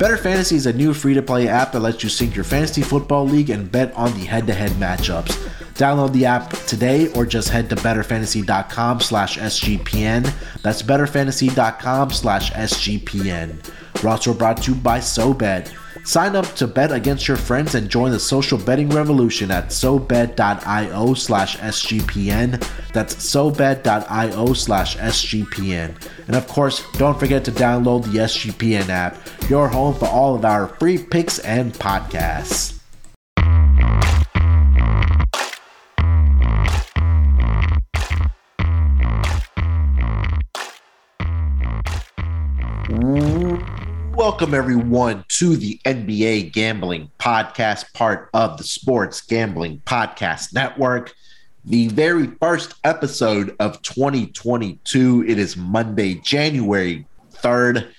Better Fantasy is a new free to play app that lets you sync your fantasy football league and bet on the head to head matchups. Download the app today or just head to betterfantasy.com slash SGPN. That's betterfantasy.com slash SGPN. We're brought to you by SoBet. Sign up to bet against your friends and join the social betting revolution at sobet.io slash SGPN. That's sobet.io slash SGPN. And of course, don't forget to download the SGPN app, your home for all of our free picks and podcasts. Welcome, everyone, to the NBA Gambling Podcast, part of the Sports Gambling Podcast Network. The very first episode of 2022. It is Monday, January 3rd,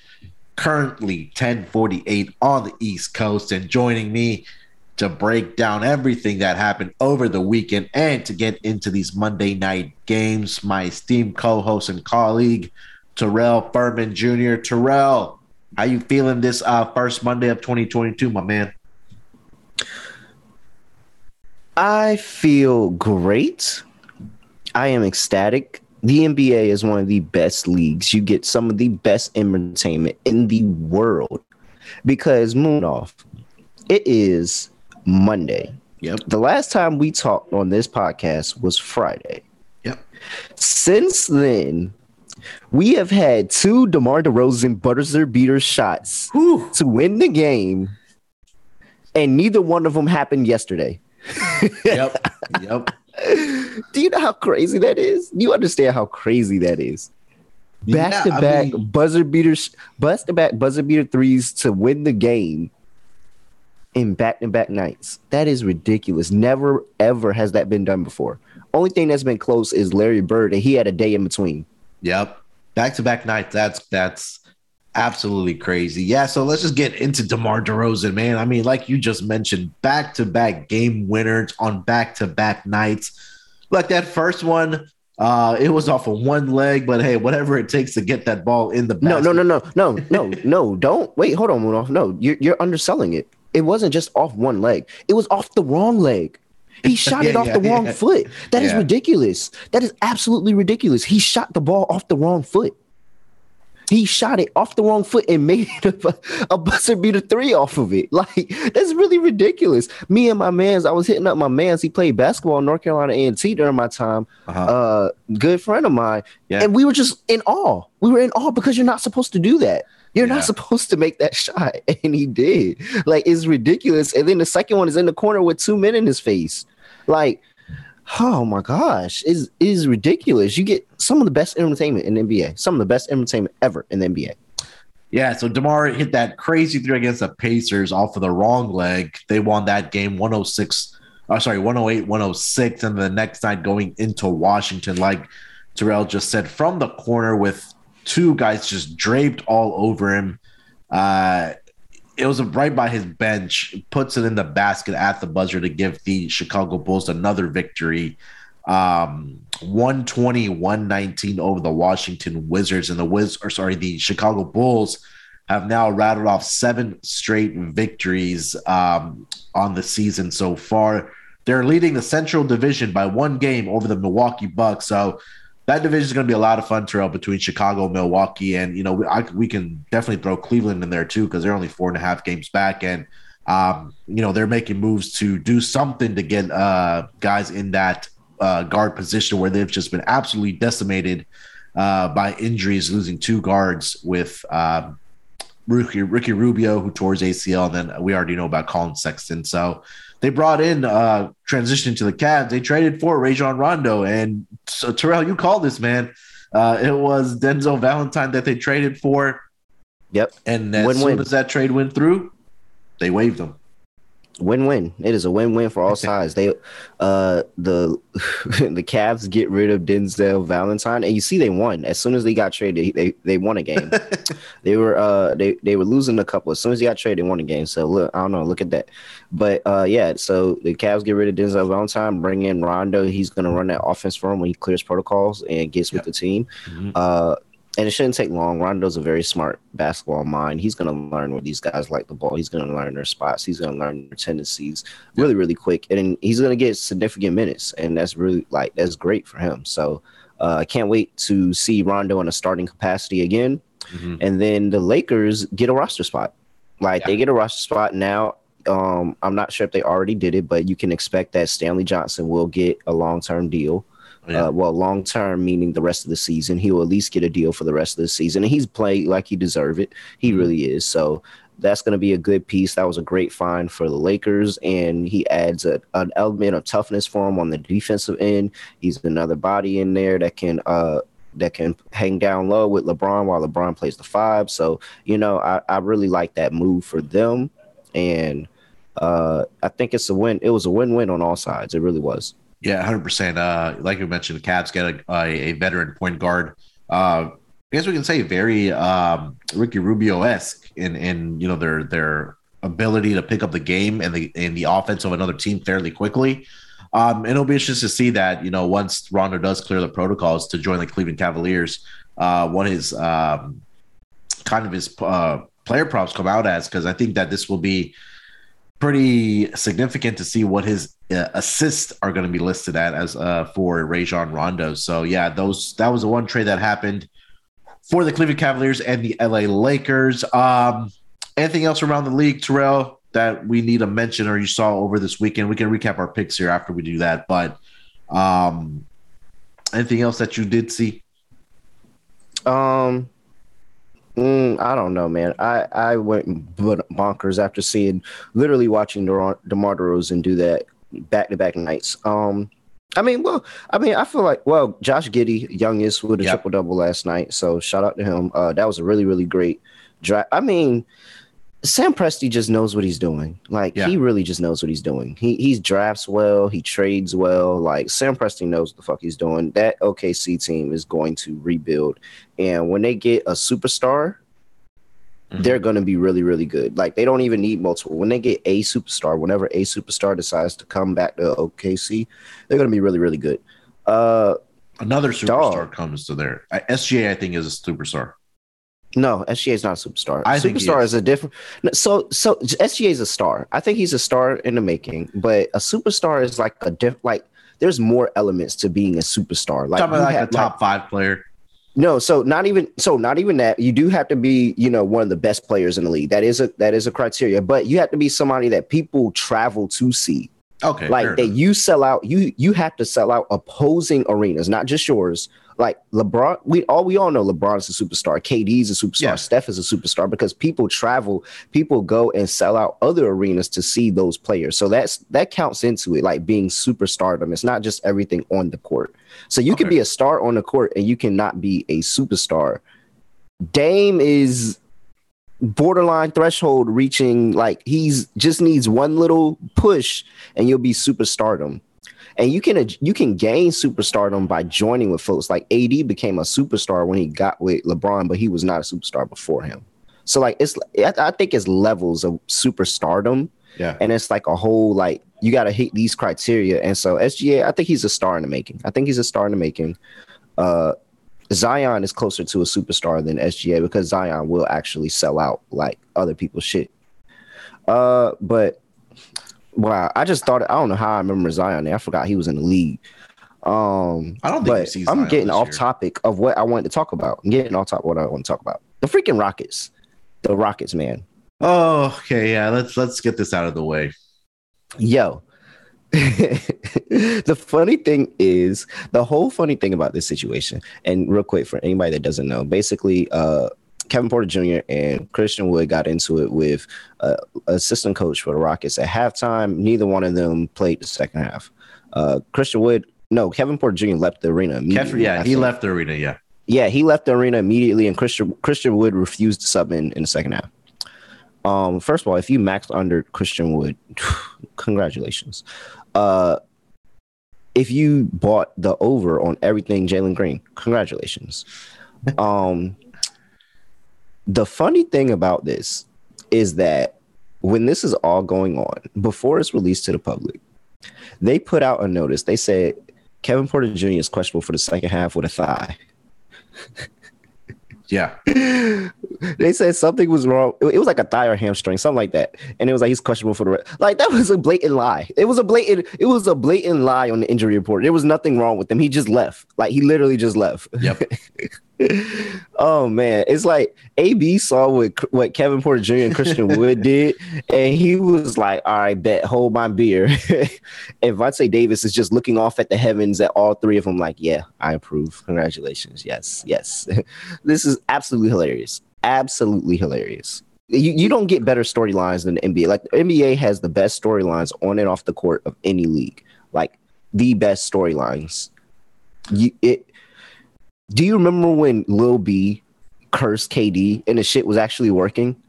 currently 1048 on the East Coast. And joining me to break down everything that happened over the weekend and to get into these Monday night games, my esteemed co host and colleague, Terrell Furman Jr. Terrell, how you feeling this uh, first Monday of 2022, my man? I feel great. I am ecstatic. The NBA is one of the best leagues. You get some of the best entertainment in the world because moon off. It is Monday. Yep. The last time we talked on this podcast was Friday. Yep. Since then, we have had two DeMar DeRozan buzzer beater shots Whew. to win the game, and neither one of them happened yesterday. Yep. yep. Do you know how crazy that is? You understand how crazy that is? Back to back buzzer beaters, bust to back buzzer beater threes to win the game in back to back nights. That is ridiculous. Never ever has that been done before. Only thing that's been close is Larry Bird, and he had a day in between. Yep. Back to back nights. That's that's absolutely crazy. Yeah. So let's just get into DeMar DeRozan, man. I mean, like you just mentioned, back to back game winners on back to back nights. Like that first one, uh, it was off of one leg, but hey, whatever it takes to get that ball in the No, basket. no, no, no, no, no, no. Don't wait. Hold on, Munoz. No, you're you're underselling it. It wasn't just off one leg. It was off the wrong leg. He shot it off yeah, the wrong yeah. foot. That is Yeah. ridiculous. That is absolutely ridiculous. He shot the ball off the wrong foot. He shot it off the wrong foot and made it a, a buzzer beater three off of it. Like that's really ridiculous. Me and my man's, I was hitting up my man's. He played basketball in North Carolina A and T during my time. Uh-huh. Uh, good friend of mine, Yeah. and we were just in awe. We were in awe because you're not supposed to do that. You're Yeah. not supposed to make that shot, and he did. Like it's ridiculous. And then the second one is in the corner with two men in his face. Like, oh my gosh, is is ridiculous. You get some of the best entertainment in the NBA, some of the best entertainment ever in the NBA. Yeah, so DeMar hit that crazy three against the Pacers off of the wrong leg. They won that game 106, oh, uh, sorry, 108, 106. And the next night going into Washington, like Terrell just said, from the corner with two guys just draped all over him. Uh, it was right by his bench, puts it in the basket at the buzzer to give the Chicago Bulls another victory. Um, 120, 119 over the Washington Wizards, and the Wiz or sorry, the Chicago Bulls have now rattled off seven straight victories um, on the season so far. They're leading the Central Division by one game over the Milwaukee Bucks. So that division is going to be a lot of fun, Terrell, between Chicago, Milwaukee, and you know we, I, we can definitely throw Cleveland in there too because they're only four and a half games back, and um, you know they're making moves to do something to get uh, guys in that uh, guard position where they've just been absolutely decimated uh, by injuries, losing two guards with um, Ricky, Ricky Rubio, who tore his ACL, and then we already know about Colin Sexton. So they brought in uh transition to the Cavs. They traded for Rajon Rondo, and so Terrell, you called this man. Uh, it was Denzel Valentine that they traded for. Yep. And as Win-win. soon as that trade went through, they waived him. Win-win. It is a win-win for all sides. They, uh, the the Cavs get rid of Denzel Valentine, and you see they won as soon as they got traded. They they won a game. they were uh they they were losing a couple. As soon as he got traded, they won a game. So look, I don't know. Look at that. But uh, yeah. So the Cavs get rid of Denzel Valentine, bring in Rondo. He's gonna run that offense for him when he clears protocols and gets with the team. Uh, and it shouldn't take long. Rondo's a very smart basketball mind. He's going to learn where these guys like the ball. He's going to learn their spots. He's going to learn their tendencies really, really quick. And he's going to get significant minutes. And that's really like, that's great for him. So uh, I can't wait to see Rondo in a starting capacity again. Mhm. And then the Lakers get a roster spot. Like Yeah. they get a roster spot now. Um, I'm not sure if they already did it, but you can expect that Stanley Johnson will get a long term deal. Yeah. Uh, well, long term meaning the rest of the season. He will at least get a deal for the rest of the season, and he's played like he deserved it. He Mhm. really is. So that's going to be a good piece. That was a great find for the Lakers, and he adds a, an element of toughness for him on the defensive end. He's another body in there that can uh that can hang down low with LeBron while LeBron plays the five. So you know, I, I really like that move for them, and uh I think it's a win. It was a win win on all sides. It really was. Yeah, hundred percent. Uh, like you mentioned, the Cavs get a, a, a veteran point guard. Uh, I guess we can say very um, Ricky Rubio esque in in you know their their ability to pick up the game and the in the offense of another team fairly quickly. Um, and it'll be interesting to see that you know once Rondo does clear the protocols to join the Cleveland Cavaliers, uh, what his um, kind of his uh, player props come out as because I think that this will be pretty significant to see what his uh, assists are going to be listed at as uh, for Rajon Rondo. So yeah, those that was the one trade that happened for the Cleveland Cavaliers and the LA Lakers. Um, anything else around the league, Terrell, that we need to mention or you saw over this weekend? We can recap our picks here after we do that, but um, anything else that you did see? Um, mm, I don't know, man. I I went bonkers after seeing, literally watching DeMar, DeMar DeRozan do that back to back nights. Um, I mean, well, I mean, I feel like well, Josh Giddey, youngest with a Yep. triple double last night. So shout out to him. Uh, that was a really really great drive. I mean. Sam Presti just knows what he's doing. Like Yeah. he really just knows what he's doing. He he drafts well, he trades well. Like Sam Presti knows what the fuck he's doing. That OKC team is going to rebuild. And when they get a superstar, Mhm. they're going to be really, really good. Like they don't even need multiple. When they get a superstar, whenever a superstar decides to come back to OKC, they're going to be really, really good. Uh, Another superstar Dog. comes to there. SGA, I think, is a superstar. no, SGA is not a superstar. I think superstar is. is. a different. So, so SGA is a star. I think he's a star in the making, but a superstar is like a diff. Like there's more elements to being a superstar. Like, Talking about like have, a top five player. No, so not even so not even that. You do have to be, you know, one of the best players in the league. That is a that is a criteria, but you have to be somebody that people travel to see. Okay, like that enough. you sell out you you have to sell out opposing arenas, not just yours. Like LeBron, we all we all know LeBron is a superstar, KD is a superstar, Yeah. Steph is a superstar because people travel, people go and sell out other arenas to see those players. So that's that counts into it, like being superstardom. It's not just everything on the court. So you can be a star on the court and you cannot be a superstar. Dame is borderline threshold reaching like he's just needs one little push and you'll be superstardom and you can you can gain superstardom by joining with folks. Like AD became a superstar when he got with LeBron but he was not a superstar before him. So like it's I, think it's levels of superstardom. Yeah. and it's like a whole like you got to hit these criteria. And so SGA I think he's a star in the making. I think he's a star in the making. Uh Zion is closer to a superstar than SGA because Zion will actually sell out like other people's shit. Uh, but wow, I just thought I don't know how I remember Zion. I forgot he was in the league. Um, I don't think I'm getting off year. topic of what I wanted to talk about. I'm getting off topic of what I want to talk about. The freaking Rockets, the Rockets, man. Oh, okay, yeah. Let's let's get this out of the way. Yo. the funny thing is the whole funny thing about this situation and real quick for anybody that doesn't know basically uh Kevin Porter Jr. and Christian Wood got into it with uh, assistant coach for the Rockets at halftime. Neither one of them played the second half. Uh, Christian Wood, no, Kevin Porter Jr. left the arena immediately. yeah, he left the arena. Yeah, yeah, he left the arena immediately, and Christian Christian Wood refused to sub in in the second half. Um, first of all, if you maxed under Christian Wood, congratulations. Uh, if you bought the over on everything Jalen Green, congratulations. Um, the funny thing about this is that when this is all going on, before it's released to the public, they put out a notice. They said Kevin Porter Jr. is questionable for the second half with a thigh. yeah. they said something was wrong. It was like a thigh or hamstring, something like that. And it was like he's questionable for the rest. Like that was a blatant lie. It was a blatant. It was a blatant lie on the injury report. There was nothing wrong with him. He just left. Like he literally just left. Yep. oh man, it's like AB saw what what Kevin Porter Jr. and Christian Wood did, and he was like, "All right, bet, hold my beer." and Vontae Davis is just looking off at the heavens at all three of them, like, "Yeah, I approve. Congratulations. Yes, yes." this is absolutely hilarious. Absolutely hilarious. You, you don't get better storylines than the NBA. Like the NBA has the best storylines on and off the court of any league. Like the best storylines. You it do you remember when Lil B cursed KD and the shit was actually working?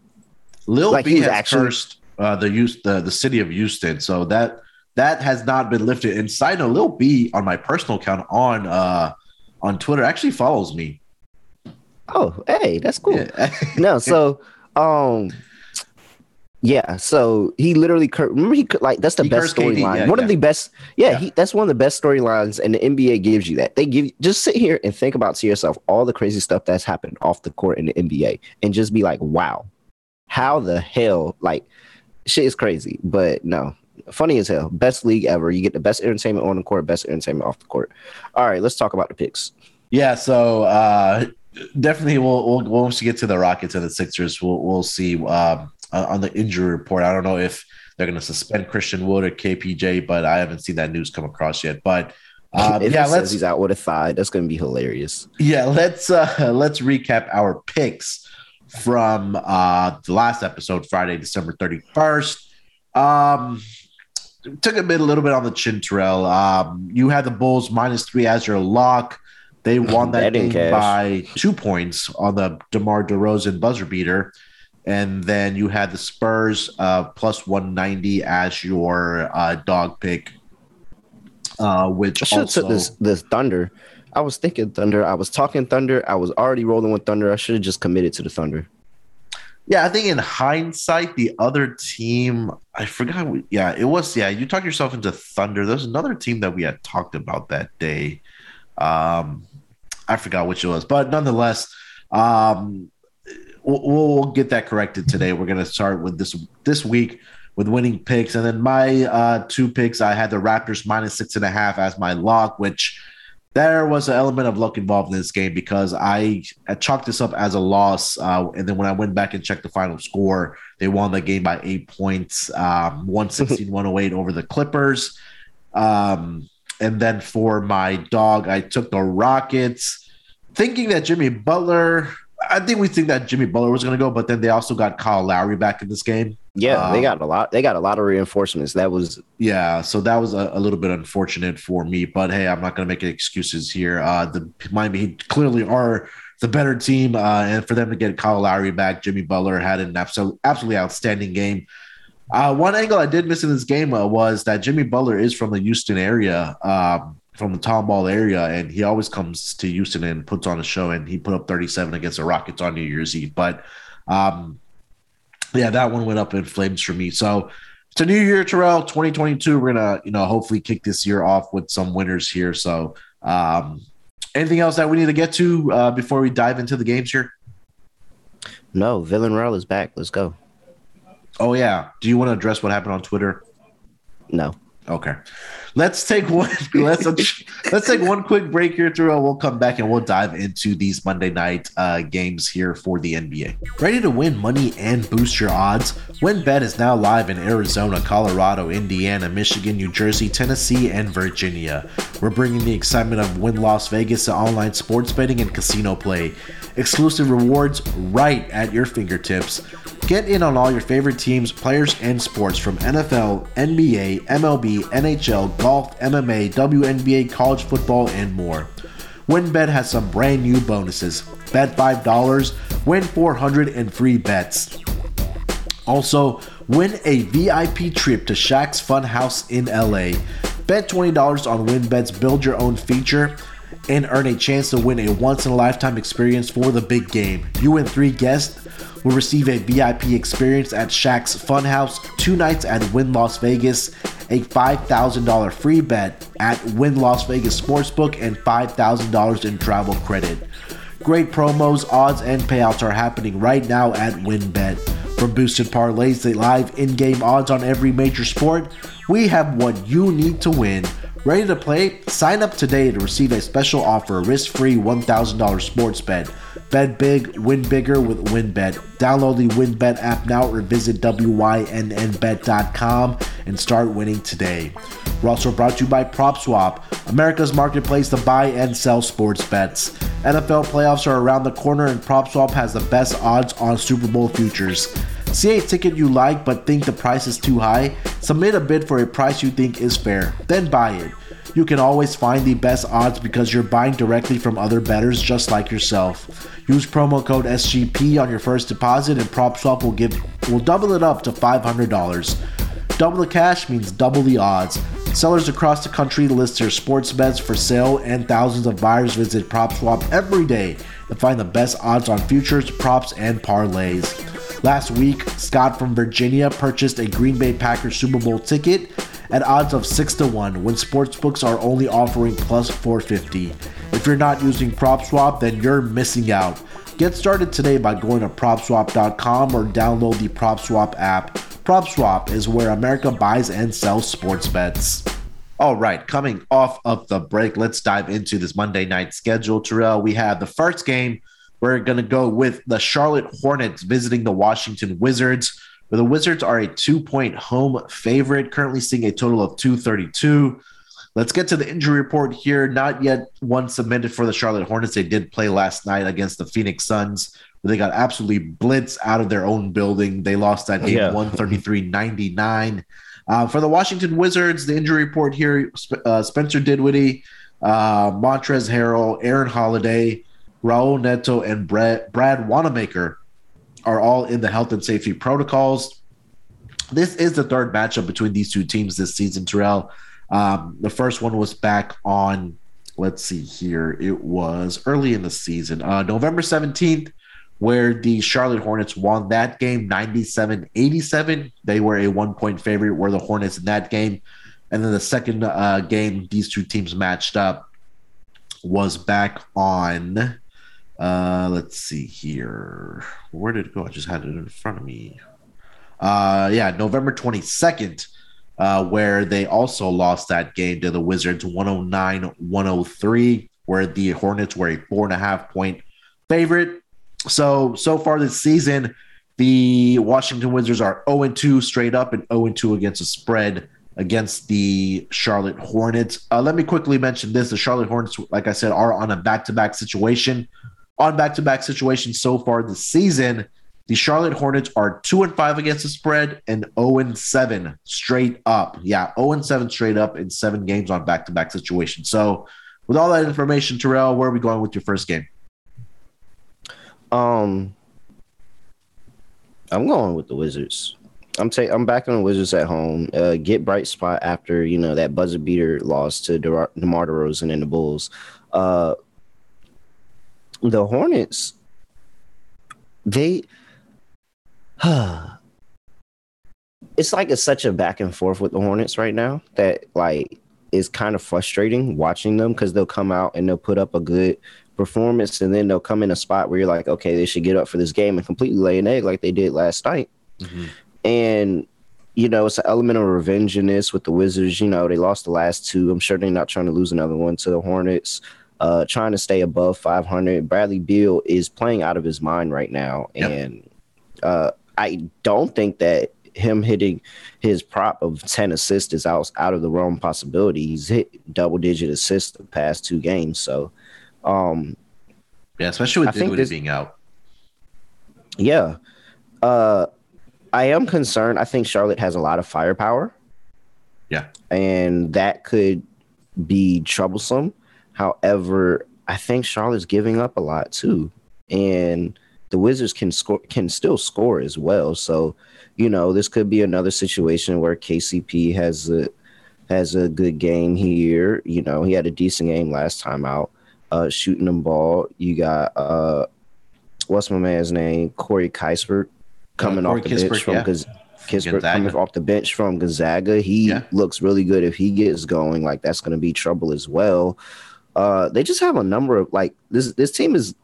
Lil like B has actually... cursed uh, the use the, the city of Houston, so that that has not been lifted. And side note, Lil B on my personal account on uh on Twitter actually follows me. Oh, hey, that's cool. Yeah. no, so um yeah, so he literally remember he like that's the he best storyline. Yeah, one yeah. of the best, yeah, yeah. He, that's one of the best storylines, and the NBA gives you that. They give just sit here and think about to yourself all the crazy stuff that's happened off the court in the NBA, and just be like, wow, how the hell like shit is crazy. But no, funny as hell, best league ever. You get the best entertainment on the court, best entertainment off the court. All right, let's talk about the picks. Yeah, so uh definitely we'll, we'll once we get to the Rockets and the Sixers, we'll we'll see. Um, uh, on the injury report. I don't know if they're going to suspend Christian Wood or KPJ, but I haven't seen that news come across yet. But um, yeah, let's. He's out with a thigh. That's going to be hilarious. Yeah, let's uh, let's recap our picks from uh, the last episode, Friday, December thirty first. Um, took a bit, a little bit on the chin, Terrell. Um, you had the Bulls minus three as your lock. They won that game cash. by two points on the DeMar DeRozan buzzer beater and then you had the Spurs uh, plus 190 as your uh, dog pick, uh, which I should also... have took this this Thunder. I was thinking Thunder. I was talking Thunder. I was already rolling with Thunder. I should have just committed to the Thunder. Yeah, I think in hindsight, the other team, I forgot. Yeah, it was. Yeah, you talked yourself into Thunder. There's another team that we had talked about that day. Um, I forgot which it was, but nonetheless, um, we'll, we'll get that corrected today. We're going to start with this this week with winning picks, and then my uh, two picks. I had the Raptors minus six and a half as my lock, which there was an element of luck involved in this game because I, I chalked this up as a loss, uh, and then when I went back and checked the final score, they won the game by eight points, um, 116 108 over the Clippers. Um, and then for my dog, I took the Rockets, thinking that Jimmy Butler I think we think that Jimmy Butler was going to go, but then they also got Kyle Lowry back in this game. Yeah, um, they got a lot. They got a lot of reinforcements. That was yeah. So that was a, a little bit unfortunate for me, but hey, I'm not going to make excuses here. Uh, the Miami clearly are the better team, uh, and for them to get Kyle Lowry back, Jimmy Butler had an absolutely absolutely outstanding game. Uh, one angle I did miss in this game uh, was that Jimmy Butler is from the Houston area. Um, from the Tomball area, and he always comes to Houston and puts on a show. And he put up 37 against the Rockets on New Year's Eve. But um, yeah, that one went up in flames for me. So it's a new year, Terrell, 2022. We're gonna, you know, hopefully kick this year off with some winners here. So, um, anything else that we need to get to uh, before we dive into the games here? No, Villarreal is back. Let's go. Oh yeah. Do you want to address what happened on Twitter? No. Okay. Let's take one. Let's let's take one quick break here. And we'll come back and we'll dive into these Monday night uh, games here for the NBA. Ready to win money and boost your odds? WynnBET is now live in Arizona, Colorado, Indiana, Michigan, New Jersey, Tennessee, and Virginia. We're bringing the excitement of Wynn Las Vegas to online sports betting and casino play. Exclusive rewards right at your fingertips. Get in on all your favorite teams, players, and sports from NFL, NBA, MLB, NHL, golf, MMA, WNBA, college football, and more. WynnBET has some brand new bonuses. Bet $5, win 400 and free bets. Also, win a VIP trip to Shaq's Funhouse in LA. Bet $20 on WynnBET's Build Your Own feature and earn a chance to win a once in a lifetime experience for the big game. You and three guests will receive a VIP experience at Shaq's Funhouse, two nights at Wynn Las Vegas, a $5,000 free bet at Wynn Las Vegas Sportsbook, and $5,000 in travel credit. Great promos, odds, and payouts are happening right now at WynnBET. From boosted parlays to live in game odds on every major sport, we have what you need to win. Ready to play? Sign up today to receive a special offer risk free $1,000 sports bet. Bet big, win bigger with WynnBET. Download the WynnBET app now or visit WYNNBet.com and start winning today. We're also brought to you by PropSwap, America's marketplace to buy and sell sports bets. NFL playoffs are around the corner and PropSwap has the best odds on Super Bowl futures. See a ticket you like but think the price is too high? Submit a bid for a price you think is fair, then buy it. You can always find the best odds because you're buying directly from other bettors just like yourself. Use promo code SGP on your first deposit and PropSwap will give will double it up to $500. Double the cash means double the odds. Sellers across the country list their sports bets for sale and thousands of buyers visit PropSwap every day to find the best odds on futures, props, and parlays. Last week, Scott from Virginia purchased a Green Bay Packers Super Bowl ticket at odds of 6 to 1 when sportsbooks are only offering plus 450. If you're not using PropSwap, then you're missing out. Get started today by going to propswap.com or download the PropSwap app. PropSwap is where America buys and sells sports bets. All right, coming off of the break, let's dive into this Monday night schedule. Terrell, we have the first game. We're going to go with the Charlotte Hornets visiting the Washington Wizards where the Wizards are a two point home favorite, currently seeing a total of 232. Let's get to the injury report here. Not yet one submitted for the Charlotte Hornets. They did play last night against the Phoenix Suns, where they got absolutely blitzed out of their own building. They lost that game yeah. 133 99. Uh, for the Washington Wizards, the injury report here uh, Spencer Dinwiddie, uh, Montrezl Harrell, Aaron Holiday, Raul Neto, and Brad, Brad Wanamaker are all in the health and safety protocols. This is the third matchup between these two teams this season, Terrell. Um, the first one was back on, let's see here, it was early in the season, uh, November 17th, where the Charlotte Hornets won that game 97 87. They were a one point favorite, were the Hornets in that game. And then the second uh, game these two teams matched up was back on uh, let's see here. Where did it go? I just had it in front of me. Uh, yeah, November 22nd, uh, where they also lost that game to the Wizards 109 103, where the Hornets were a four and a half point favorite. So, so far this season, the Washington Wizards are 0 2 straight up and 0 2 against a spread against the Charlotte Hornets. Uh, let me quickly mention this the Charlotte Hornets, like I said, are on a back to back situation on back-to-back situations so far this season. The Charlotte Hornets are two and five against the spread and 0 and 7 straight up. Yeah, 0 and 7 straight up in seven games on back-to-back situations. So, with all that information, Terrell, where are we going with your first game? Um, I'm going with the Wizards. I'm ta- I'm backing the Wizards at home. Uh, get bright spot after you know that buzzer beater loss to De- DeMar DeRozan and the Bulls. Uh, the Hornets, they, it's like it's such a back and forth with the Hornets right now that like is kind of frustrating watching them because they'll come out and they'll put up a good performance and then they'll come in a spot where you're like, okay, they should get up for this game and completely lay an egg like they did last night. Mm-hmm. And you know, it's an element of revenge in this with the Wizards. You know, they lost the last two. I'm sure they're not trying to lose another one to the Hornets. Uh, trying to stay above 500. Bradley Beal is playing out of his mind right now, Yep. and uh, I don't think that him hitting his prop of 10 assists is out out of the realm of possibility. He's hit double digit assists the past two games, so um, Yeah, especially with Dinwiddie being out. Yeah. Uh I am concerned. I think Charlotte has a lot of firepower. Yeah. And that could be troublesome. However, I think Charlotte's giving up a lot too. And the Wizards can score can still score as well. So, you know, this could be another situation where KCP has a has a good game here. You know, he had a decent game last time out, uh shooting the ball. You got uh what's my man's name? Corey Kispert coming Corey off the Kispert, bench from yeah. Gaz- Kispert Gonzaga. coming off the bench from Gonzaga. He Yeah. looks really good if he gets going. Like that's going to be trouble as well. Uh, they just have a number of like this. This team is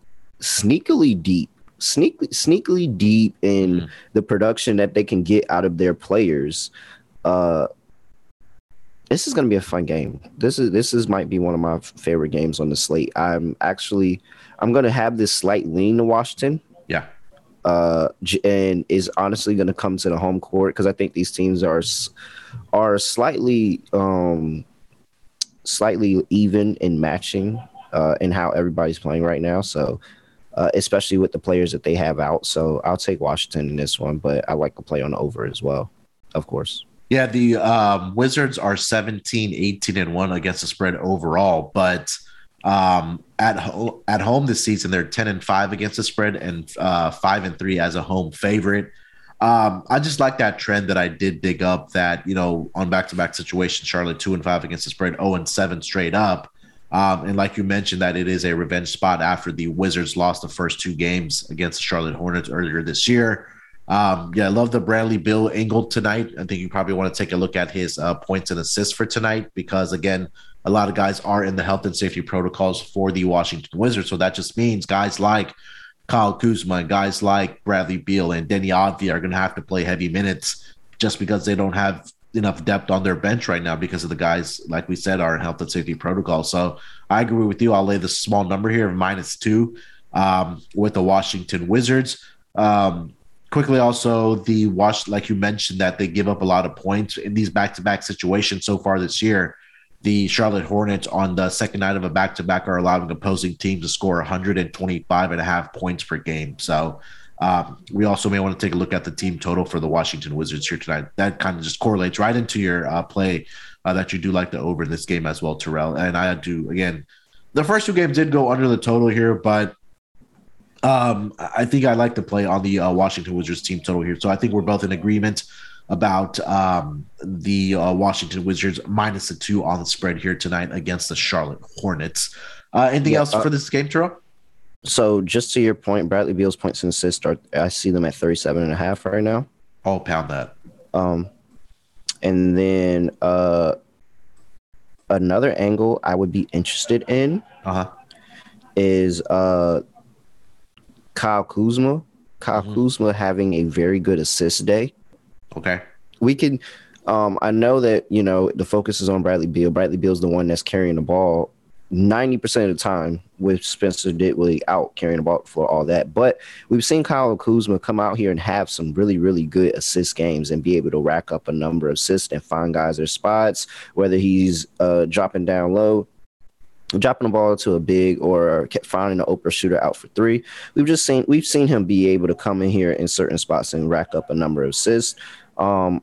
sneakily deep, sneak sneakily deep in Mhm. the production that they can get out of their players. Uh, this is going to be a fun game. This is this is might be one of my favorite games on the slate. I'm actually I'm going to have this slight lean to Washington Yeah. uh, and is honestly going to come to the home court because I think these teams are are slightly um, slightly even in matching uh, in how everybody's playing right now. So, uh, especially with the players that they have out, so I'll take Washington in this one, but I like to play on over as well, of course. Yeah, the um, Wizards are 17, 18, and 1 against the spread overall, but um, at ho- at home this season they're 10 and 5 against the spread and uh, 5 and 3 as a home favorite. Um, I just like that trend that I did dig up that, you know, on back-to-back situations Charlotte 2 and 5 against the spread, 0 and 7 straight up. Um, and like you mentioned, that it is a revenge spot after the Wizards lost the first two games against the Charlotte Hornets earlier this year. Um, yeah, I love the Bradley Beal angle tonight. I think you probably want to take a look at his uh, points and assists for tonight because, again, a lot of guys are in the health and safety protocols for the Washington Wizards. So that just means guys like Kyle Kuzma, guys like Bradley Beal, and Deni Avdija are going to have to play heavy minutes just because they don't have enough depth on their bench right now because of the guys, like we said, are in health and safety protocol. So I agree with you. I'll lay the small number here of minus two um, with the Washington Wizards. Um, quickly, also the wash, like you mentioned, that they give up a lot of points in these back-to-back situations so far this year. The Charlotte Hornets on the second night of a back-to-back are allowing opposing teams to score 125 and a half points per game. So um, we also may want to take a look at the team total for the Washington Wizards here tonight. That kind of just correlates right into your uh, play uh, that you do like the over in this game as well, Terrell. And I do again. The first two games did go under the total here, but um, I think I like to play on the uh, Washington Wizards team total here. So I think we're both in agreement about um, the uh, Washington Wizards minus the two on the spread here tonight against the Charlotte Hornets. Uh, anything Yeah, else uh, for this game, Terrell? So just to your point, Bradley Beal's points and assists are I see them at 37 and a half right now. I'll pound that. Um, and then uh, another angle I would be interested in Uh huh. is uh, Kyle Kuzma. Kyle Mhm. Kuzma having a very good assist day. Okay. We can. Um, I know that you know the focus is on Bradley Beal. Bradley Beal's the one that's carrying the ball ninety percent of the time, with Spencer Dinwiddie out carrying the ball for all that. But we've seen Kyle Kuzma come out here and have some really, really good assist games and be able to rack up a number of assists and find guys their spots, whether he's uh, dropping down low, dropping the ball to a big, or finding an open shooter out for three. We've just seen we've seen him be able to come in here in certain spots and rack up a number of assists. Um,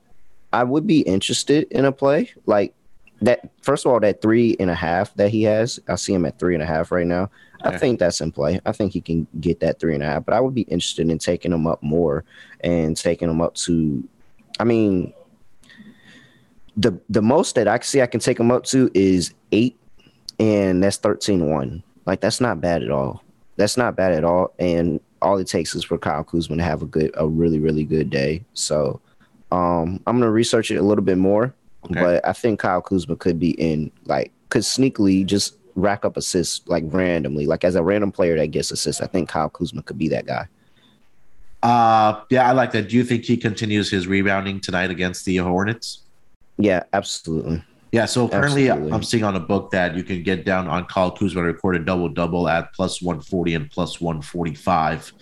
I would be interested in a play like that. First of all, that three and a half that he has, I see him at three and a half right now. I think that's in play. I think he can get that three and a half, but I would be interested in taking him up more and taking him up to. I mean, the the most that I can see I can take him up to is eight, and that's 13-1. Like that's not bad at all. That's not bad at all. And all it takes is for Kyle Kuzma to have a good, a really, really good day. So um, I'm gonna research it a little bit more, Okay. but I think Kyle Kuzma could be in like could sneakily just rack up assists like randomly, like as a random player that gets assists. I think Kyle Kuzma could be that guy. Uh, yeah, I like that. Do you think he continues his rebounding tonight against the Hornets? Yeah, absolutely. Yeah, so currently Absolutely. I'm seeing on a book that you can get down on Kyle Kuzma to record a double double at plus 140 and plus 145,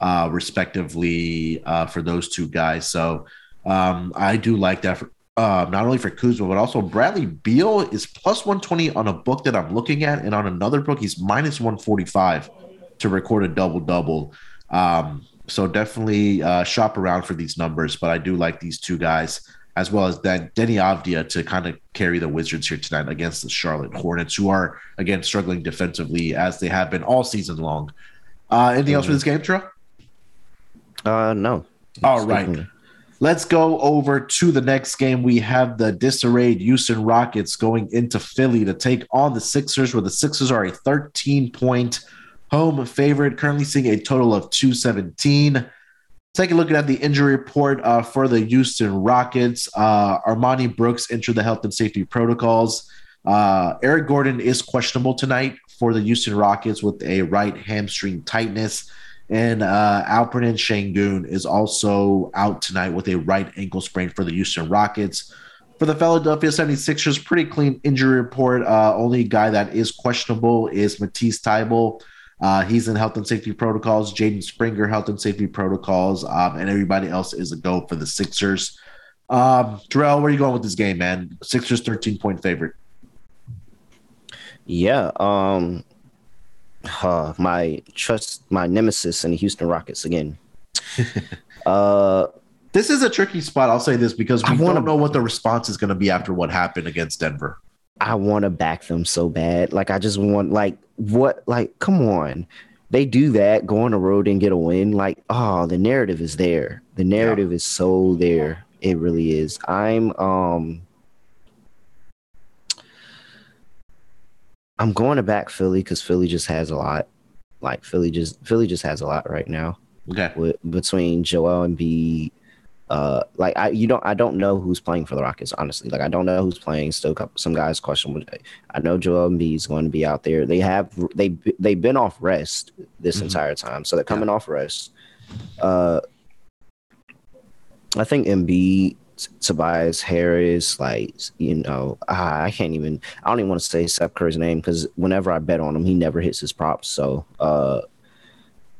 uh, respectively, uh, for those two guys. So um, I do like that for, uh, not only for Kuzma, but also Bradley Beal is plus 120 on a book that I'm looking at. And on another book, he's minus 145 to record a double double. Um, so definitely uh, shop around for these numbers, but I do like these two guys as well as then Deni Avdija to kind of carry the Wizards here tonight against the Charlotte Hornets, who are again struggling defensively as they have been all season long. Uh, anything mm-hmm. else for this game, Tro? Uh, no. All right. Let's go over to the next game. We have the disarrayed Houston Rockets going into Philly to take on the Sixers, where the Sixers are a 13 point home favorite, currently seeing a total of 217. Take a look at the injury report uh, for the Houston Rockets. Uh, Armoni Brooks entered the health and safety protocols. Uh, Eric Gordon is questionable tonight for the Houston Rockets with a right hamstring tightness. And uh, Alperen Sengun is also out tonight with a right ankle sprain for the Houston Rockets. For the Philadelphia 76ers, pretty clean injury report. Uh, only guy that is questionable is Matisse Thybulle. Uh, he's in health and safety protocols. Jaden Springer, health and safety protocols, um, and everybody else is a go for the Sixers. Um, Terrell, where are you going with this game, man? Sixers 13 point favorite. Yeah. Um, uh, my trust, my nemesis in the Houston Rockets again. uh, this is a tricky spot. I'll say this because we wanna, don't know what the response is going to be after what happened against Denver. I want to back them so bad. Like I just want like what like come on. They do that, go on the road and get a win. Like, oh, the narrative is there. The narrative yeah. is so there. It really is. I'm um I'm going to back Philly because Philly just has a lot. Like Philly just Philly just has a lot right now. Okay. With, between Joel and Embiid, uh, like I you don't I don't know who's playing for the Rockets honestly. Like I don't know who's playing. Still, some guys questionable. I know Joel Embiid is going to be out there. They have they they've been off rest this mm-hmm. entire time, so they're coming yeah. off rest. Uh, I think Embiid, Tobias Harris, like you know, I, I can't even. I don't even want to say Seth Curry's name because whenever I bet on him, he never hits his props. So, uh,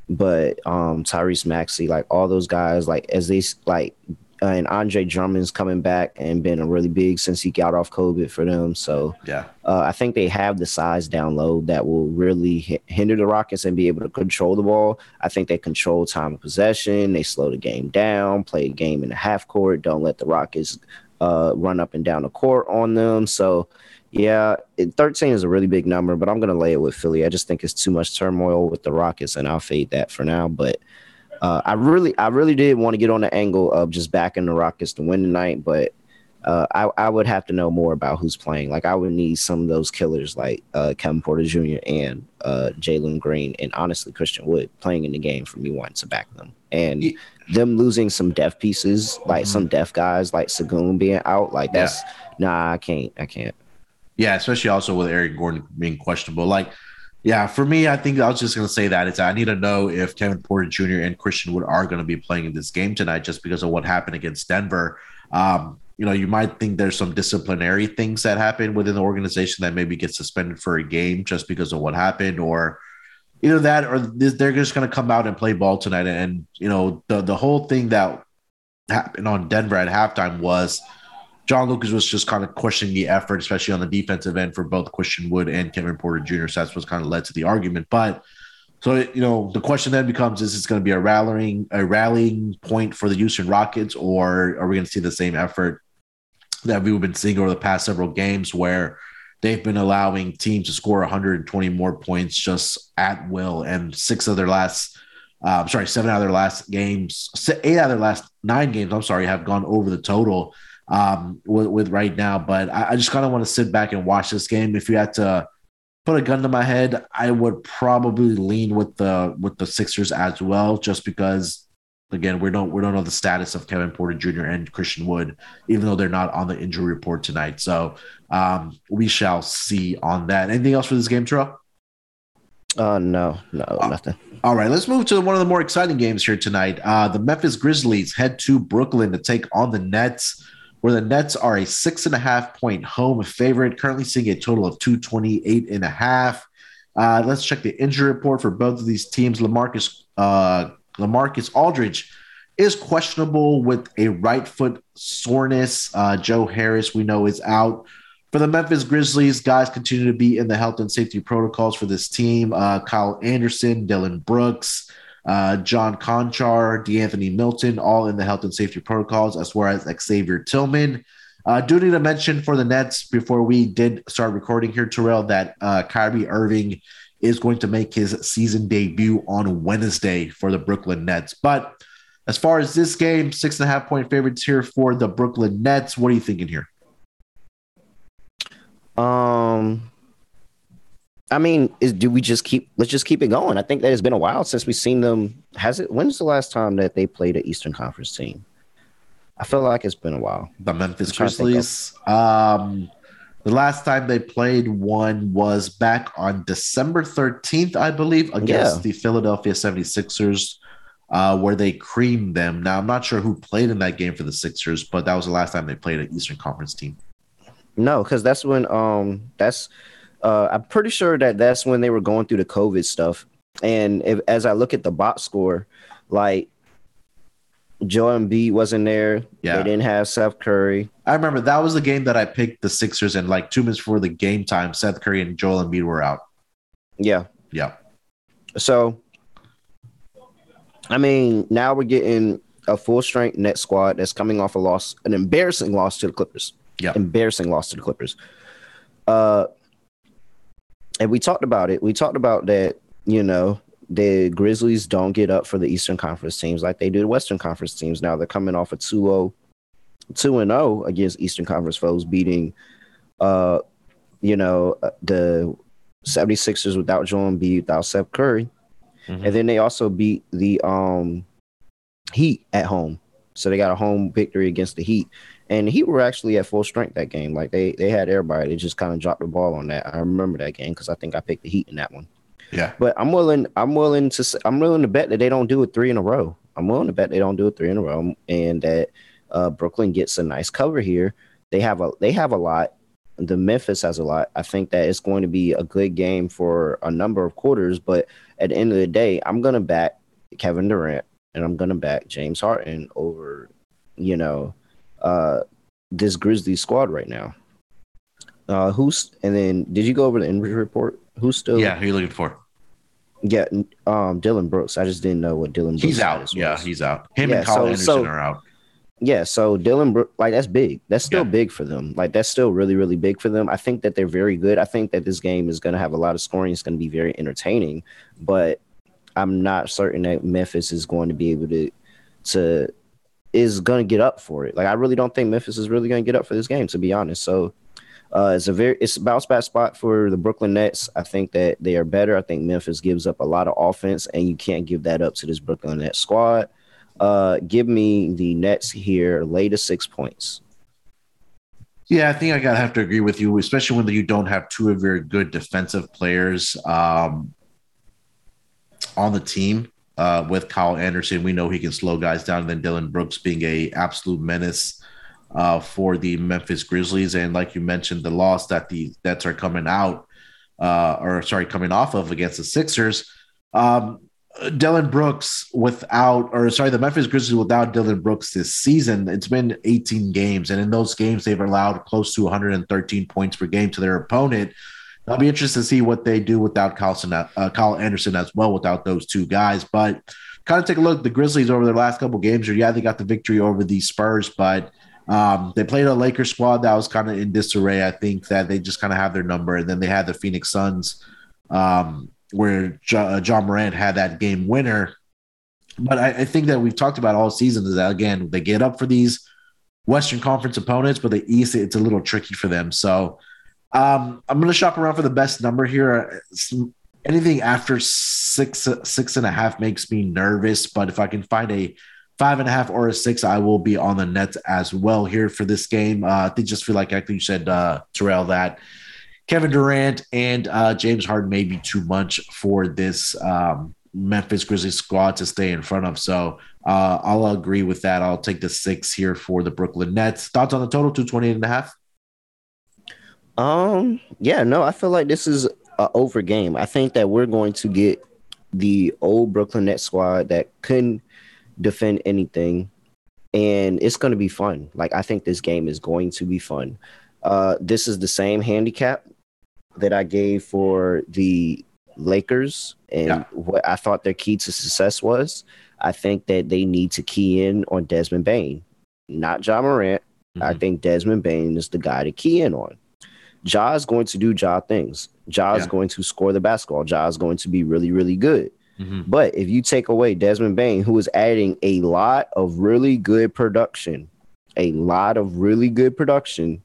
but um Tyrese Maxey, like all those guys, like as they like uh, and Andre Drummond's coming back and been a really big since he got off COVID for them. So yeah, uh, I think they have the size down low that will really h- hinder the Rockets and be able to control the ball. I think they control time of possession. They slow the game down, play a game in the half court. Don't let the Rockets uh, run up and down the court on them. So yeah, it, 13 is a really big number, but I'm going to lay it with Philly. I just think it's too much turmoil with the Rockets, and I'll fade that for now. But uh, I really, I really did want to get on the angle of just backing the Rockets to win tonight, but uh, I, I would have to know more about who's playing. Like I would need some of those killers like uh, Kevin Porter Jr. and uh, Jalen Green, and honestly Christian Wood playing in the game for me wanting to back them. And yeah. them losing some deaf pieces, like mm-hmm. some deaf guys, like Sengun being out, like that's yeah. nah, I can't, I can't. Yeah, especially also with Eric Gordon being questionable. Like, yeah, for me, I think I was just going to say that it's I need to know if Kevin Porter Jr. and Christian Wood are going to be playing in this game tonight, just because of what happened against Denver. Um, you know, you might think there's some disciplinary things that happen within the organization that maybe get suspended for a game just because of what happened, or either that, or they're just going to come out and play ball tonight. And you know, the the whole thing that happened on Denver at halftime was John Lucas was just kind of questioning the effort, especially on the defensive end for both Christian Wood and Kevin Porter Jr. So that's what's kind of led to the argument. But so you know, the question then becomes: Is this going to be a rallying a rallying point for the Houston Rockets, or are we going to see the same effort that we've been seeing over the past several games, where they've been allowing teams to score 120 more points just at will, and six of their last uh, sorry, seven out of their last games, eight out of their last nine games, I'm sorry, have gone over the total um, with, with right now. But I, I just kind of want to sit back and watch this game. If you had to put a gun to my head, I would probably lean with the with the Sixers as well, just because again we don't we don't know the status of Kevin Porter Jr. and Christian Wood, even though they're not on the injury report tonight. So um, we shall see on that. Anything else for this game, Terrell? Uh, no, no, uh, nothing. All right, let's move to one of the more exciting games here tonight. Uh, the Memphis Grizzlies head to Brooklyn to take on the Nets, where the Nets are a six and a half point home favorite, currently seeing a total of 228 and a half. Uh, let's check the injury report for both of these teams. Lamarcus uh, Lamarcus Aldridge is questionable with a right foot soreness. Uh, Joe Harris, we know, is out. For the Memphis Grizzlies, guys continue to be in the health and safety protocols for this team. Uh, Kyle Anderson, Dillon Brooks, uh, John Konchar, De'Anthony Melton, all in the health and safety protocols, as well as Xavier Tillman. Uh, do need to mention for the Nets before we did start recording here, Terrell, that uh, Kyrie Irving is going to make his season debut on Wednesday for the Brooklyn Nets. But as far as this game, six and a half point favorites here for the Brooklyn Nets. What are you thinking here? Um, I mean, is do we just keep? Let's just keep it going. I think that it's been a while since we've seen them. Has it? When's the last time that they played an Eastern Conference team? I feel like it's been a while. The Memphis Grizzlies. Um, the last time they played one was back on December 13th, I believe, against yeah. the Philadelphia 76ers, uh, where they creamed them. Now, I'm not sure who played in that game for the Sixers, but that was the last time they played an Eastern Conference team. No, because that's when um that's uh I'm pretty sure that that's when they were going through the COVID stuff. And if, as I look at the box score, like Joel Embiid wasn't there. Yeah. They didn't have Seth Curry. I remember that was the game that I picked the Sixers and like two minutes before the game time, Seth Curry and Joel Embiid were out. Yeah. Yeah. So I mean, now we're getting a full strength net squad that's coming off a loss, an embarrassing loss to the Clippers. Yeah. Embarrassing loss to the Clippers. Uh and we talked about it. We talked about that, you know, the Grizzlies don't get up for the Eastern Conference teams like they do the Western Conference teams. Now they're coming off a 2 2 and 0 against Eastern Conference foes, beating, uh, you know, uh, the 76ers without Joel Embiid, without Seth Curry. Mm-hmm. And then they also beat the um, Heat at home. So they got a home victory against the Heat. And he were actually at full strength that game. Like they they had everybody. They just kind of dropped the ball on that. I remember that game because I think I picked the Heat in that one. Yeah. But I'm willing. I'm willing to. I'm willing to bet that they don't do it three in a row. I'm willing to bet they don't do it three in a row, and that uh, Brooklyn gets a nice cover here. They have a. They have a lot. The Memphis has a lot. I think that it's going to be a good game for a number of quarters. But at the end of the day, I'm going to back Kevin Durant and I'm going to back James Harden over, you know, uh, this Grizzly squad right now. Uh, who's and then did you go over the injury report? Who's still? Yeah, who are you looking for? Yeah, um, Dillon Brooks. I just didn't know what Dillon. He's out. Yeah, he's out. Him yeah, and Kyle so, Anderson so, are out. Yeah, so Dillon Brooks, like that's big. That's still yeah. big for them. Like that's still really, really big for them. I think that they're very good. I think that this game is going to have a lot of scoring. It's going to be very entertaining, but I'm not certain that Memphis is going to be able to to is going to get up for it. Like I really don't think Memphis is really going to get up for this game, to be honest. So uh, it's a very it's a bounce back spot for the Brooklyn Nets. I think that they are better. I think Memphis gives up a lot of offense, and you can't give that up to this Brooklyn Nets squad. Uh, give me the Nets here, lay to six points. Yeah, I think I gotta have to agree with you, especially when you don't have two of your good defensive players um, on the team. Uh, with Kyle Anderson, we know he can slow guys down. And then Dillon Brooks being a absolute menace uh, for the Memphis Grizzlies. And like you mentioned, the loss that the Nets are coming out, uh, or sorry, coming off of against the Sixers. Um, Dillon Brooks without, or sorry, the Memphis Grizzlies without Dillon Brooks this season, it's been 18 games. And in those games, they've allowed close to 113 points per game to their opponent. I'll be interested to see what they do without Carlson, uh, Kyle Anderson as well, without those two guys. But kind of take a look the Grizzlies over their last couple games. Or yeah, they got the victory over the Spurs, but um, they played a Lakers squad that was kind of in disarray. I think that they just kind of have their number, and then they had the Phoenix Suns, um, where uh, Ja Morant had that game winner. But I, I, think that we've talked about all season is that again they get up for these Western Conference opponents, but the East it's a little tricky for them. So um, I'm going to shop around for the best number here. Anything after six six and a half makes me nervous, but if I can find a five and a half or a six, I will be on the Nets as well here for this game. Uh, I think just feel like, like you said, uh, Terrell, that Kevin Durant and uh, James Harden may be too much for this um, Memphis Grizzlies squad to stay in front of. So uh, I'll agree with that. I'll take the six here for the Brooklyn Nets. Thoughts on the total 228 and a half? Um, yeah, no, I feel like this is a over game. I think that we're going to get the old Brooklyn Nets squad that couldn't defend anything, and it's going to be fun. Like I think this game is going to be fun. Uh, this is the same handicap that I gave for the Lakers and yeah. what I thought their key to success was. I think that they need to key in on Desmond Bane, not John Morant. Mm-hmm. I think Desmond Bane is the guy to key in on. Ja is going to do Ja things. Ja is yeah. going to score the basketball. Ja is going to be really, really good. Mm-hmm. But if you take away Desmond Bane, who is adding a lot of really good production, a lot of really good production,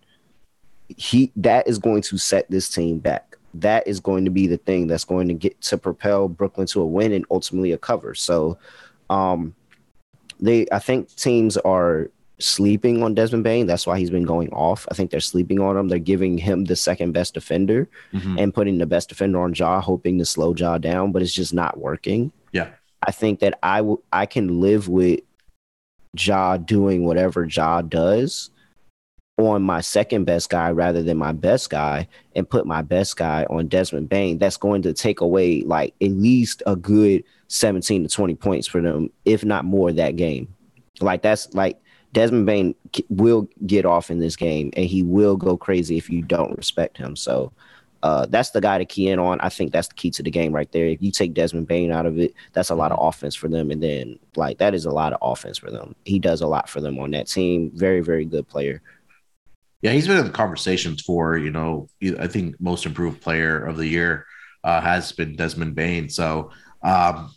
he that is going to set this team back. That is going to be the thing that's going to get to propel Brooklyn to a win and ultimately a cover. So um they I think teams are sleeping on Desmond Bane. That's why he's been going off. I think they're sleeping on him. They're giving him the second best defender mm-hmm. and putting the best defender on Ja, hoping to slow Ja down, but it's just not working. Yeah. I think that I I can live with Ja doing whatever Ja does on my second best guy rather than my best guy and put my best guy on Desmond Bane. That's going to take away like at least a good 17 to 20 points for them, if not more that game. Like that's like Desmond Bane will get off in this game and he will go crazy if you don't respect him. So uh, that's the guy to key in on. I think that's the key to the game right there. If you take Desmond Bane out of it, that's a lot of offense for them. And then, like, that is a lot of offense for them. He does a lot for them on that team. Very, very good player. Yeah, he's been in the conversations for, you know, I think most improved player of the year uh, has been Desmond Bane. So, um,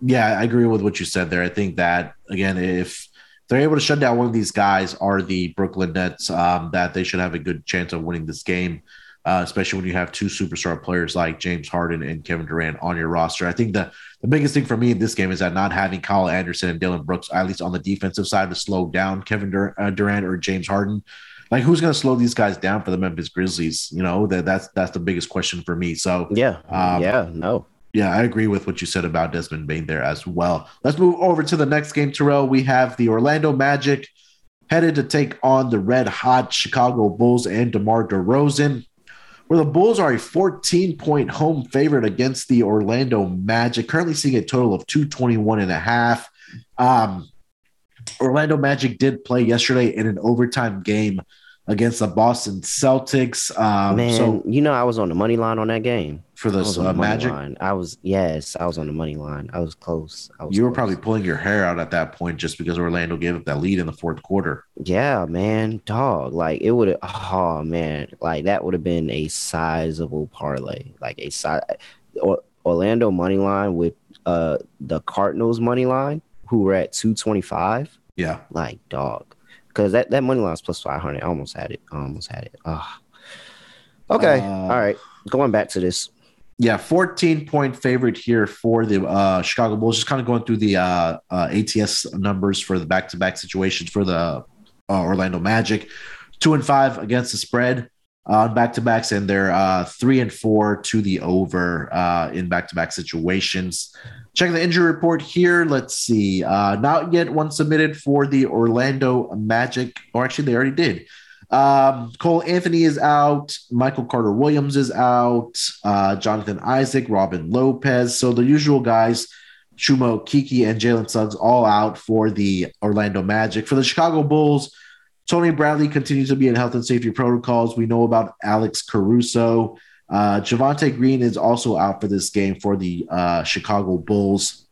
yeah, I agree with what you said there. I think that, again, if they're able to shut down one of these guys are the Brooklyn Nets, um, that they should have a good chance of winning this game, uh, especially when you have two superstar players like James Harden and Kevin Durant on your roster. I think the, the biggest thing for me in this game is that not having Kyle Anderson and Dillon Brooks, at least on the defensive side, to slow down Kevin Dur- uh, Durant or James Harden. Like who's going to slow these guys down for the Memphis Grizzlies? You know that that's that's the biggest question for me. So yeah, um, yeah, no, yeah, I agree with what you said about Desmond Bane there as well. Let's move over to the next game, Terrell. We have the Orlando Magic headed to take on the red hot Chicago Bulls and DeMar DeRozan, where the Bulls are a 14 point home favorite against the Orlando Magic, currently seeing a total of 221 and a half. Um, Orlando Magic did play yesterday in an overtime game against the Boston Celtics. Um, Man, so you know I was on the money line on that game for the uh, Magic. Line. I was yes, I was on the money line. I was close. I was you were close. probably pulling your hair out at that point just because Orlando gave up that lead in the fourth quarter. Yeah, man, dog. Like it would have. Oh man, like that would have been a sizable parlay, like a size. Orlando money line with uh the Cardinals money line, who were at two twenty five. Yeah, like dog because that, that money line was plus 500. I almost had it. I almost had it. Oh. Okay. Uh, All right. Going back to this. Yeah, 14 point favorite here for the uh, Chicago Bulls. Just kind of going through the uh, uh ATS numbers for the back to back situations for the uh, Orlando Magic. Two and five against the spread on back to backs, and they're uh, three and four to the over in back to back situations. Checking the injury report here. Let's see. Uh, not yet one submitted for the Orlando Magic, or actually, they already did. Um, Cole Anthony is out. Michael Carter Williams is out. Uh, Jonathan Isaac, Robin Lopez. So the usual guys, Chuma Okeke and Jalen Suggs, all out for the Orlando Magic. For the Chicago Bulls, Tony Bradley continues to be in health and safety protocols. We know about Alex Caruso. Uh, Javonte Green is also out for this game for the uh, Chicago Bulls.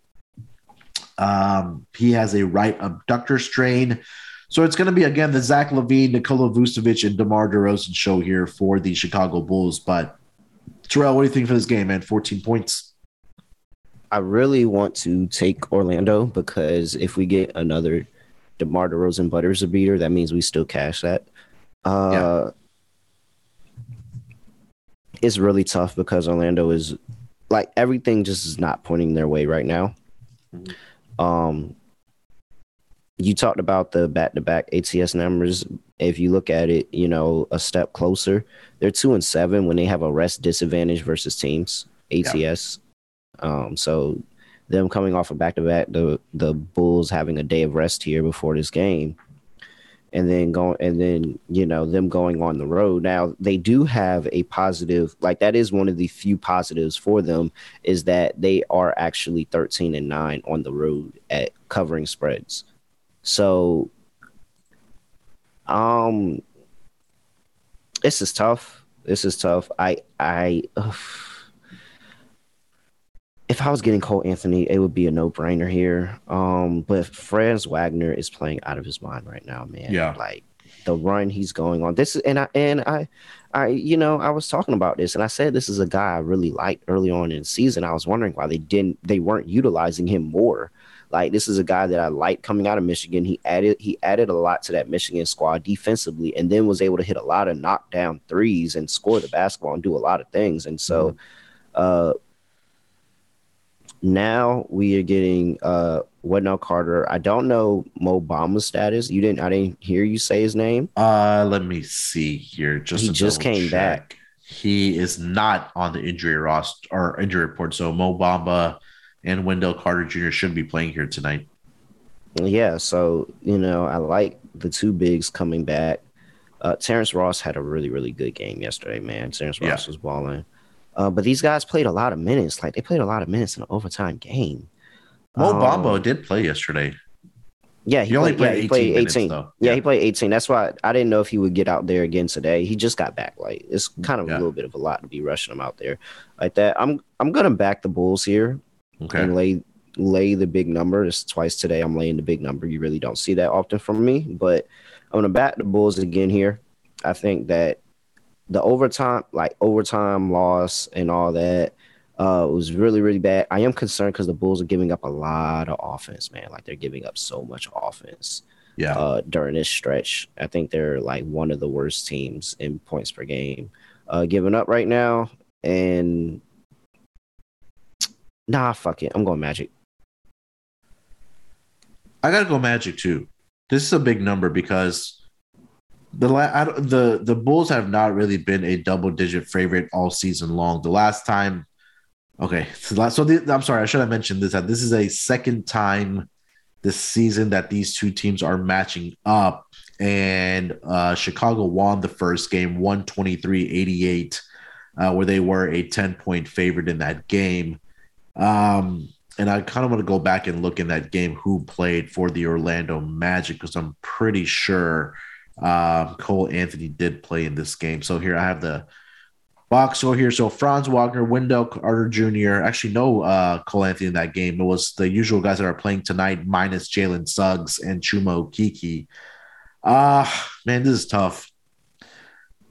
Um, he has a right abductor strain. So it's going to be, again, the Zach LaVine, Nikola Vucevic, and DeMar DeRozan show here for the Chicago Bulls. But, Terrell, what do you think for this game, man? 14 points. I really want to take Orlando because if we get another DeMar DeRozan butters a beater, that means we still cash that. Uh, yeah it's really tough because Orlando is like everything just is not pointing their way right now. Mm-hmm. Um, you talked about the back to back ATS numbers. If you look at it, you know, a step closer, they're two and seven when they have a rest disadvantage versus teams, ATS. Yeah. Um, so them coming off a of back to back, the the Bulls having a day of rest here before this game and then going and then you know them going on the road. Now they do have a positive like that is one of the few positives for them is that they are actually 13 and 9 on the road at covering spreads. So um this is tough. This is tough. I i ugh if I was getting Cole Anthony, it would be a no brainer here. Um, but Franz Wagner is playing out of his mind right now, man. Yeah. Like the run he's going on. This is and I and I I you know, I was talking about this and I said this is a guy I really liked early on in the season. I was wondering why they didn't they weren't utilizing him more. Like this is a guy that I like coming out of Michigan. He added he added a lot to that Michigan squad defensively and then was able to hit a lot of knockdown threes and score the basketball and do a lot of things. And so mm-hmm. uh now we are getting uh Wendell Carter. I don't know Mo Bamba's status. You didn't I didn't hear you say his name. Uh let me see here. Just he just came check. back. He is not on the injury roster or injury report. So Mo Bamba and Wendell Carter Jr. should be playing here tonight. Yeah, so you know, I like the two bigs coming back. Uh Terrence Ross had a really, really good game yesterday, man. Terrence Ross yeah. was balling. Uh, but these guys played a lot of minutes. Like they played a lot of minutes in an overtime game. Mo um, Bamba did play yesterday. Yeah, he, he only played, yeah, he played 18. yeah, yeah, he played 18. That's why I didn't know if he would get out there again today. He just got back. Like it's kind of yeah. a little bit of a lot to be rushing him out there like that. I'm I'm gonna back the Bulls here okay. and lay lay the big number. It's twice today. I'm laying the big number. You really don't see that often from me, but I'm gonna back the Bulls again here. I think that the overtime, like overtime loss and all that, uh, was really, really bad. I am concerned because the Bulls are giving up a lot of offense, man. Like they're giving up so much offense. Yeah. Uh, during this stretch, I think they're like one of the worst teams in points per game, uh, giving up right now. And nah, fuck it, I'm going Magic. I gotta go Magic too. This is a big number because the the the Bulls have not really been a double digit favorite all season long. The last time, okay, so, the, I'm sorry, I should have mentioned this that this is a second time this season that these two teams are matching up, and uh, Chicago won the first game 123-88, uh, where they were a 10 point favorite in that game. Um, and I kind of want to go back and look in that game who played for the Orlando Magic because I'm pretty sure um, Cole Anthony did play in this game. So here I have the box score here. So Franz Wagner, Wendell Carter Jr. Actually, no uh, Cole Anthony in that game. It was the usual guys that are playing tonight, minus Jalen Suggs and Chuma Okeke. Ah, uh, man, this is tough.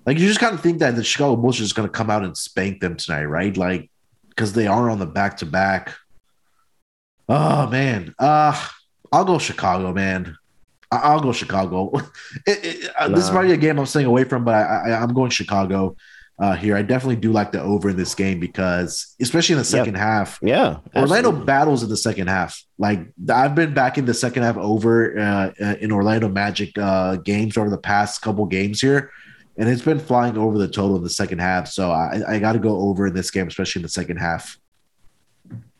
Like you just kind of think that the Chicago Bulls just going to come out and spank them tonight, right? Like because they are on the back to back. Oh man, uh I'll go Chicago, man. I'll go Chicago. It, it, nah. This is probably a game I'm staying away from, but I, I, am going Chicago uh, here. I definitely do like the over in this game because, especially in the second yep. half, yeah, Orlando battles in the second half. Like I've been back in the second half over uh, uh, in Orlando Magic uh, games over the past couple games here, and it's been flying over the total in the second half. So I, I got to go over in this game, especially in the second half.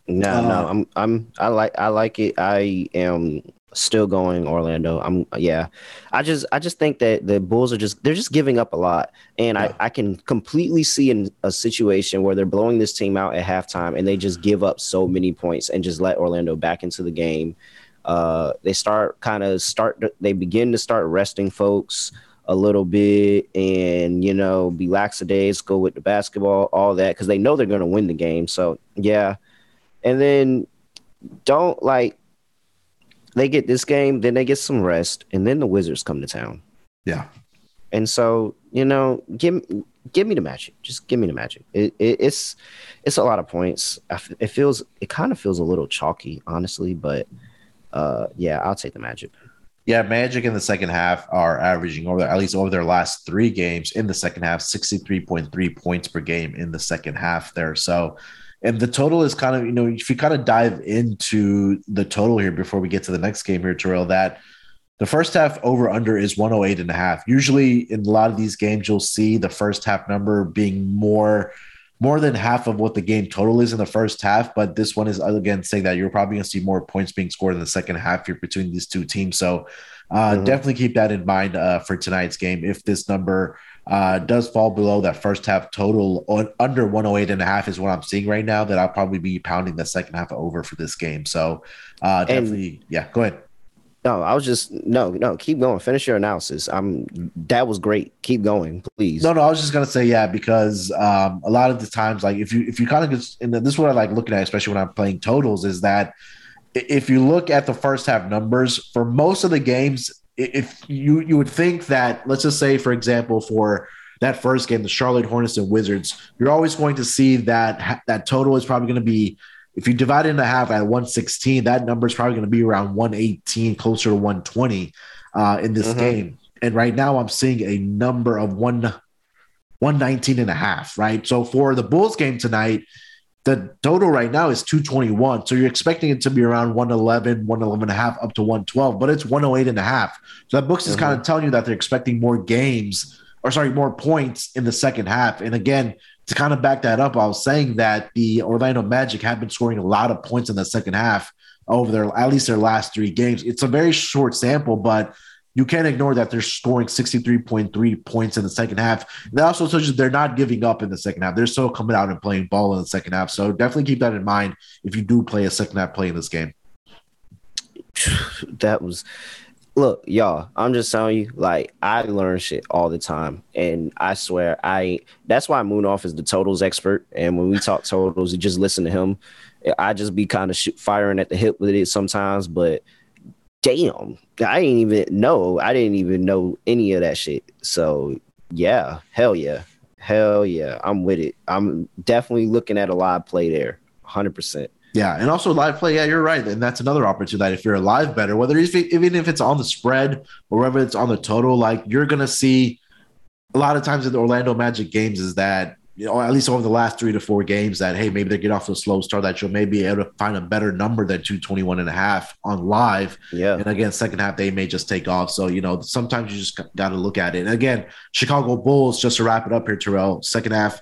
No, uh, no, I'm, I'm, I like, I like it. I am still going Orlando. I'm yeah. I just I just think that the Bulls are just they're just giving up a lot. And yeah. I, I can completely see in a situation where they're blowing this team out at halftime and they just give up so many points and just let Orlando back into the game. Uh, they start kind of start they begin to start resting folks a little bit and you know be lackadaisical with the basketball, all that because they know they're going to win the game. So yeah, and then don't like they get this game, then they get some rest, and then the Wizards come to town. Yeah. And so, you know, give give me the Magic. Just give me the Magic. It, it, it's it's a lot of points. It feels it kind of feels a little chalky, honestly, but uh, yeah, I'll take the Magic. Yeah, Magic in the second half are averaging over at least over their last three games in the second half, sixty three point three points per game in the second half there. So and the total is kind of, you know, if you kind of dive into the total here before we get to the next game here, Terrell, that The first half over under is 108 and a half. Usually in a lot of these games, you'll see the first half number being more more than half of what the game total is in the first half. But this one is again saying that you're probably going to see more points being scored in the second half here between these two teams. So uh, mm-hmm. definitely keep that in mind uh, for tonight's game. If this number uh, does fall below that first half total on, under 108 and a half is what I'm seeing right now, that I'll probably be pounding the second half over for this game. So uh, definitely, and, yeah, go ahead. No, I was just no, no. Keep going. Finish your analysis. I'm that was great. Keep going, please. No, no. I was just gonna say yeah because um, a lot of the times, like if you if you kind of just and this is what I like looking at, especially when I'm playing totals, is that if you look at the first half numbers for most of the games, if you you would think that let's just say for example for that first game, the Charlotte Hornets and Wizards, you're always going to see that that total is probably going to be if you divide it into half at 116, that number is probably going to be around 118, closer to 120 uh, in this mm-hmm. game. And right now, I'm seeing a number of one 119 and a half, right? So for the Bulls game tonight, the total right now is 221. So you're expecting it to be around 111, 111 and a half up to 112, but it's 108 and a half. So that books is mm-hmm. kind of telling you that they're expecting more games or sorry, more points in the second half. And again, to kind of back that up, I was saying that the Orlando Magic have been scoring a lot of points in the second half over their at least their last three games. It's a very short sample, but you can't ignore that they're scoring 63.3 points in the second half. That also tells you they're not giving up in the second half. They're still coming out and playing ball in the second half. So definitely keep that in mind if you do play a second half play in this game. That was look, y'all, I'm just telling you, like I learn shit all the time, and I swear I. That's why Moonoff is the totals expert, and when we talk totals, you just listen to him. I just be kind of firing at the hip with it sometimes, but damn, I didn't even know. I didn't even know any of that shit. So yeah, hell yeah, hell yeah, I'm with it. I'm definitely looking at a live play there, hundred percent. Yeah, and also live play. Yeah, you're right, and that's another opportunity. That If you're a live better, whether if, even if it's on the spread or whether it's on the total, like you're gonna see a lot of times in the Orlando Magic games is that you know at least over the last three to four games that hey maybe they get off to a slow start that you'll maybe be able to find a better number than 221 and a half on live. Yeah, and again second half they may just take off. So you know sometimes you just got to look at it. And again, Chicago Bulls just to wrap it up here, Terrell. Second half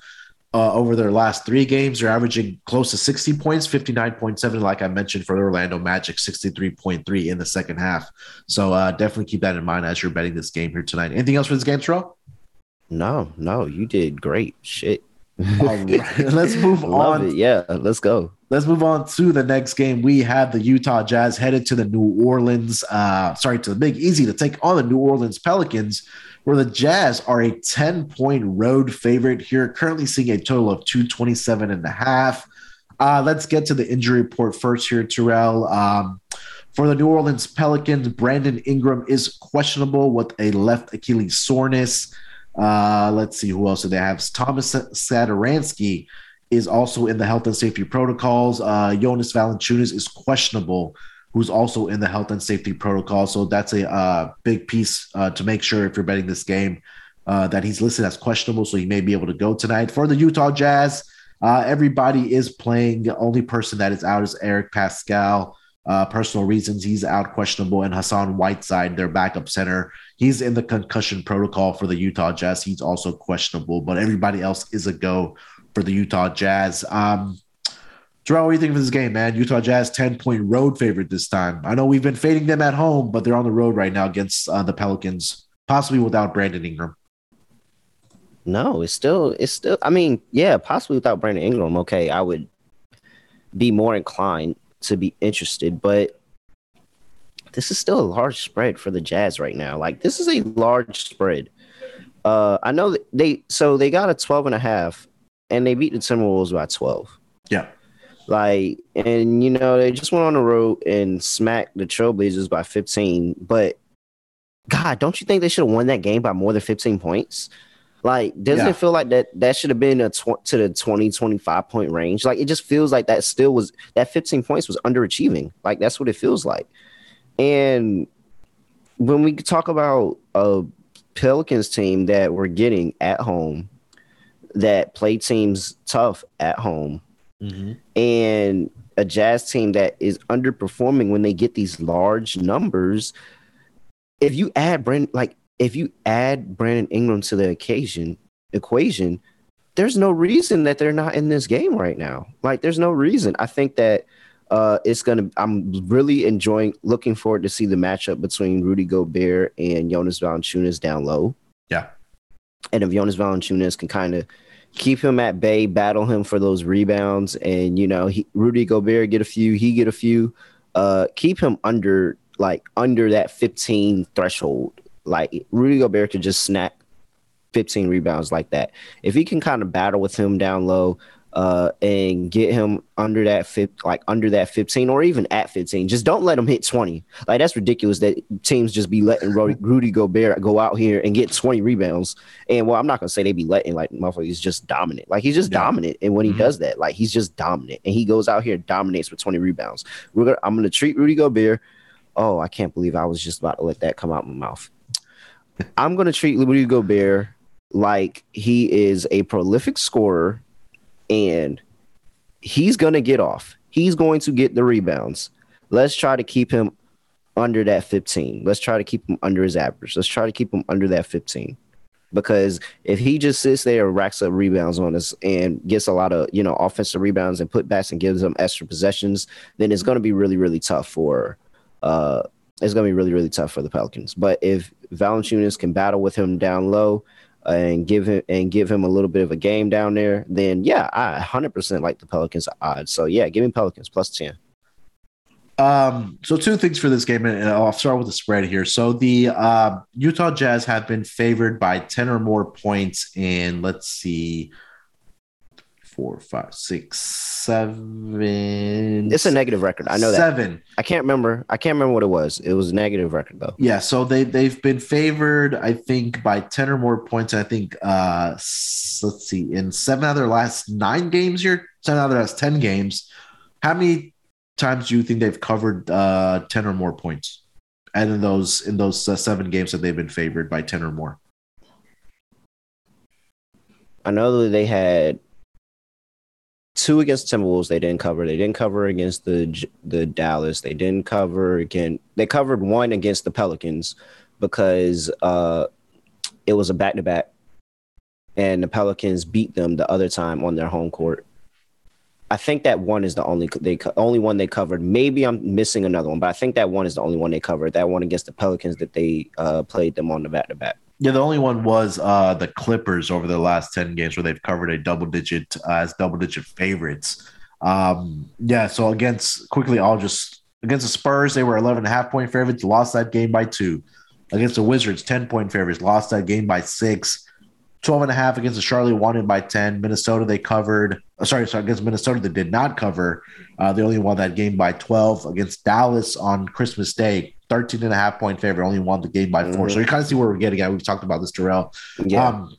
uh, over their last three games. They're averaging close to 60 points, 59.7, like I mentioned, for the Orlando Magic, 63.3 in the second half. So uh, definitely keep that in mind as you're betting this game here tonight. Anything else for this game, Terrell? No, no, you did great. Shit. All right, let's move on. It. Yeah, let's go. Let's move on to the next game. We have the Utah Jazz headed to the New Orleans, uh, sorry, to the Big Easy to take on the New Orleans Pelicans where the Jazz are a 10 point road favorite here, currently seeing a total of 227 and a half. Uh, let's get to the injury report first here, Terrell. Um, for the New Orleans Pelicans, Brandon Ingram is questionable with a left Achilles soreness. Uh, let's see who else do they have. Thomas Satoransky is also in the health and safety protocols. Uh, Jonas Valanciunas is questionable who's also in the health and safety protocol. So that's a uh, big piece uh, to make sure if you're betting this game uh, that he's listed as questionable. So he may be able to go tonight. For the Utah Jazz, uh, everybody is playing. The only person that is out is Eric Paschall. Uh, personal reasons, he's out questionable. And Hassan Whiteside, their backup center, he's in the concussion protocol for the Utah Jazz. He's also questionable, but everybody else is a go for the Utah Jazz. Um, Terrell, what do you think of this game, man? Utah Jazz 10 point road favorite this time. I know we've been fading them at home, but they're on the road right now against uh, the Pelicans, possibly without Brandon Ingram. No, it's still, it's still, I mean, yeah, possibly without Brandon Ingram. Okay, I would be more inclined to be interested, but this is still a large spread for the Jazz right now. Like, this is a large spread. Uh, I know that they, so they got a 12 and a half and they beat the Timberwolves by 12. Yeah. Like, and you know, they just went on the road and smacked the Trailblazers by 15. But God, don't you think they should have won that game by more than 15 points? Like, doesn't yeah. it feel like that that should have been a tw- to the 20, 25 point range? Like, it just feels like that still was that 15 points was underachieving. Like, that's what it feels like. And when we talk about a Pelicans team that we're getting at home that play teams tough at home, mm-hmm. and a Jazz team that is underperforming when they get these large numbers. if you add Brandon, like if you add Brandon Ingram to the occasion equation, there's no reason that they're not in this game right now. Like, there's no reason. I think that uh, it's gonna. I'm really enjoying, looking forward to see the matchup between Rudy Gobert and Jonas Valanciunas down low. Yeah, and if Jonas Valanciunas can kind of keep him at bay, battle him for those rebounds, and you know, he, Rudy Gobert get a few, he get a few. Uh, keep him under like under that 15 threshold. Like Rudy Gobert could just snap 15 rebounds like that. If he can kind of battle with him down low, uh, and get him under that like under that 15 or even at 15. Just don't let him hit 20. Like that's ridiculous that teams just be letting Rudy Gobert go out here and get 20 rebounds. And well, I'm not gonna say they be letting like motherfucker he's just dominant. Like he's just yeah. dominant. And when he mm-hmm. does that, like he's just dominant. And he goes out here and dominates with 20 rebounds. We're gonna I'm gonna treat Rudy Gobert. Oh, I can't believe I was just about to let that come out my mouth. I'm gonna treat Rudy Gobert like he is a prolific scorer and he's going to get off. He's going to get the rebounds. Let's try to keep him under that 15. Let's try to keep him under his average. Let's try to keep him under that 15. Because if he just sits there and racks up rebounds on us and gets a lot of, you know, offensive rebounds and putbacks and gives them extra possessions, then it's going to be really, really tough for uh it's going to be really, really tough for the Pelicans. But if Valanciunas can battle with him down low and give him and give him a little bit of a game down there, then yeah, I 100% like the Pelicans odds. So yeah, give me Pelicans plus 10. Um, so two things for this game, and I'll start with the spread here. So the uh, Utah Jazz have been favored by 10 or more points in, let's see, four, five, six, seven. It's a negative record. I know that. Seven. I can't remember. I can't remember what it was. It was a negative record though. Yeah. So they they've been favored, I think, by ten or more points. I think. uh Let's see. In seven out of their last nine games here, seven out of their last ten games. How many times do you think they've covered uh ten or more points? And in those in those uh, seven games that they've been favored by ten or more. I know that they had two against Timberwolves they didn't cover. They didn't cover against the the Dallas. They didn't cover again. They covered one against the Pelicans because uh, it was a back to back, and the Pelicans beat them the other time on their home court. I think that one is the only they only one they covered. Maybe I'm missing another one, but I think that one is the only one they covered. That one against the Pelicans that they uh, played them on the back to back. Yeah, the only one was uh, the Clippers over the last 10 games where they've covered a double digit uh, as double digit favorites. Um, yeah, so against quickly, I'll just against the Spurs, they were 11 and a half point favorites, lost that game by two. Against the Wizards, 10 point favorites, lost that game by six. 12 and a half against the Charlotte, won it by 10. Minnesota, they covered. Uh, sorry, sorry, against Minnesota, they did not cover. Uh, they only won that game by 12 against Dallas on Christmas Day. 13 and a half point favorite, only won the game by 4 mm-hmm. So you kind of see where we're getting at. We've talked about this, Terrell. Yeah. Um,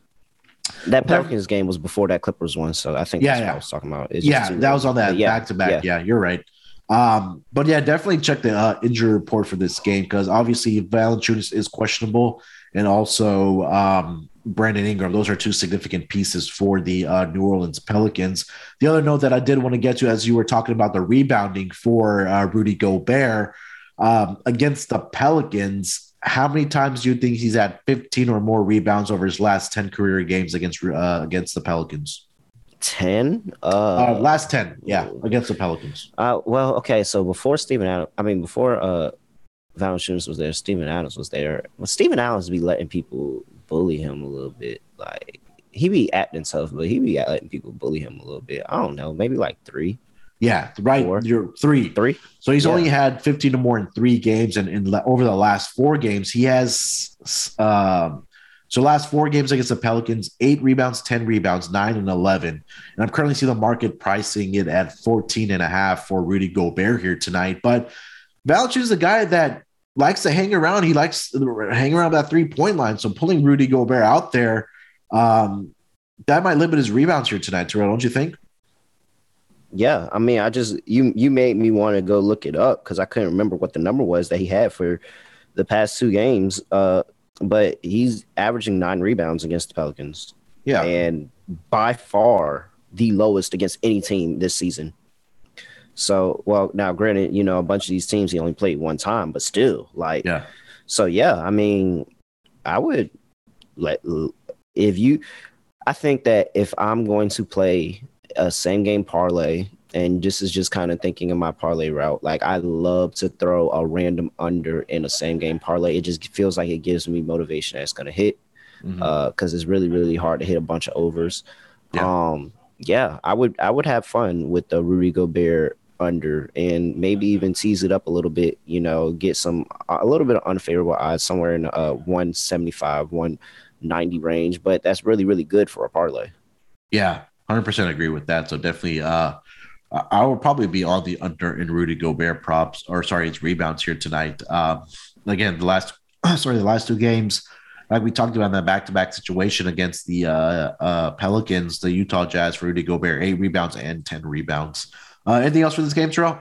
that Pelicans game was before that Clippers one, so I think yeah, that's yeah. what I was talking about. yeah, that was on that back to back. Yeah, you're right. Um, but yeah, definitely check the uh, injury report for this game because obviously Valanciunas is questionable, and also um, Brandon Ingram. Those are two significant pieces for the uh, New Orleans Pelicans. The other note that I did want to get to, as you were talking about the rebounding for uh, Rudy Gobert, um, against the Pelicans, how many times do you think he's had 15 or more rebounds over his last 10 career games against uh, against the Pelicans? 10? Uh, uh, last 10, yeah, against the Pelicans. Uh, well, okay, so before Steven Adams, I mean, before uh, Valanciunas was there, Steven Adams was there. Well, Steven Adams be letting people bully him a little bit. Like, he be acting tough, but he be letting people bully him a little bit. I don't know, maybe like three. Yeah, right. Four. You're three. Three. So he's yeah. only had 15 or more in three games, and in over the last four games, he has um, so last four games against the Pelicans, eight rebounds, 10 rebounds, nine and 11. And I'm currently seeing the market pricing it at 14 and a half for Rudy Gobert here tonight. But Valanciunas is a guy that likes to hang around. He likes to hang around that three point line. So pulling Rudy Gobert out there, um, that might limit his rebounds here tonight, Terrell, don't you think? Yeah, I mean, I just you you made me want to go look it up because I couldn't remember what the number was that he had for the past two games. Uh, but he's averaging nine rebounds against the Pelicans. Yeah, and by far the lowest against any team this season. So, well, now granted, you know, a bunch of these teams he only played one time, but still, like, yeah, So yeah, I mean, I would let if you. I think that if I'm going to play a same game parlay, and this is just kind of thinking of my parlay route, like I love to throw a random under in a same game parlay. It just feels like it gives me motivation that's going to hit because mm-hmm. uh, it's really really hard to hit a bunch of overs. Yeah. Um, yeah, I would I would have fun with the Rudy Gobert under and maybe even tease it up a little bit. You know, get some a little bit of unfavorable odds somewhere in uh 175, 190 range, but that's really really good for a parlay. Yeah, hundred percent agree with that. So definitely, uh, I will probably be on the under in Rudy Gobert props or sorry, it's rebounds here tonight. Um, again, the last sorry the last two games like we talked about in that back-to-back situation against the uh, uh, Pelicans, the Utah Jazz for Rudy Gobert, eight rebounds and ten rebounds. Uh, anything else for this game, Terrell?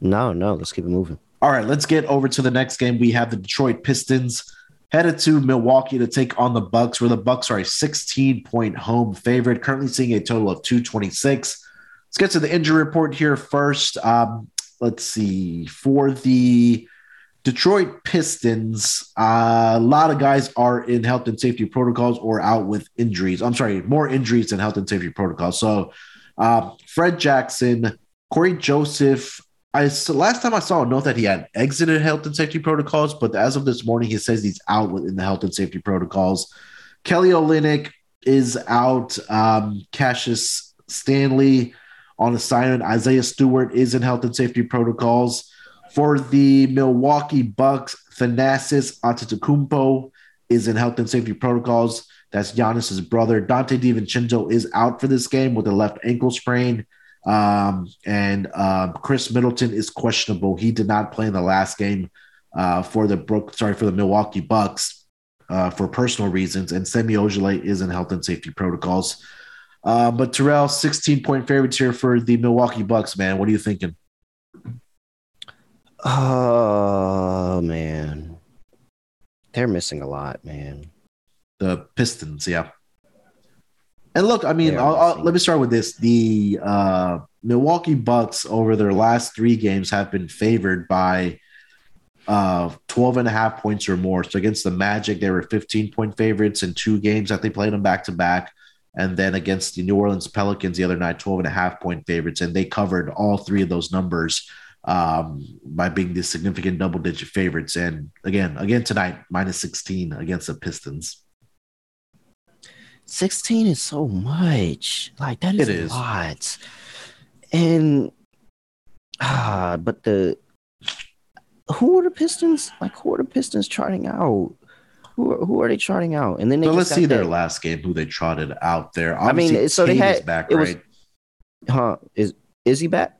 No, no. Let's keep it moving. All right, let's get over to the next game. We have the Detroit Pistons headed to Milwaukee to take on the Bucks, where the Bucks are a 16-point home favorite, currently seeing a total of 226. Let's get to the injury report here first. Um, let's see. For the Detroit Pistons, uh, a lot of guys are in health and safety protocols or out with injuries. I'm sorry, more injuries than health and safety protocols. So, uh, Fred Jackson, Cory Joseph. I last time I saw a note that he had exited health and safety protocols, but as of this morning, he says he's out within the health and safety protocols. Kelly Olynyk is out. Um, Cassius Stanley on assignment. Isaiah Stewart is in health and safety protocols. For the Milwaukee Bucks, Thanasis Antetokounmpo is in health and safety protocols. That's Giannis's brother. Donte DiVincenzo is out for this game with a left ankle sprain. Um, and uh, Khris Middleton is questionable. He did not play in the last game uh, for the Brook, sorry, for the Milwaukee Bucks uh, for personal reasons. And Semi Ojeleye is in health and safety protocols. Uh, but Terrell, 16 point favorites here for the Milwaukee Bucks, man. What are you thinking? Oh man, they're missing a lot, man. The Pistons, yeah. And look, I mean, I'll, I'll, let me start with this: the uh, Milwaukee Bucks over their last three games have been favored by uh, 12 and a half points or more. So against the Magic, they were 15 point favorites in two games that they played them back to back. And then against the New Orleans Pelicans the other night, 12 and a half point favorites. And they covered all three of those numbers um, by being the significant double digit favorites. And again, again tonight, minus 16 against the Pistons. 16 is so much. Like that is, it is. a lot. And ah, but the who are the Pistons? Like who are the Pistons charting out? Who are, who are they charting out? And then they so let's see their last game. Who they trotted out there? Obviously, I mean, so Kane they had back, it right? Was, huh? Is is he back?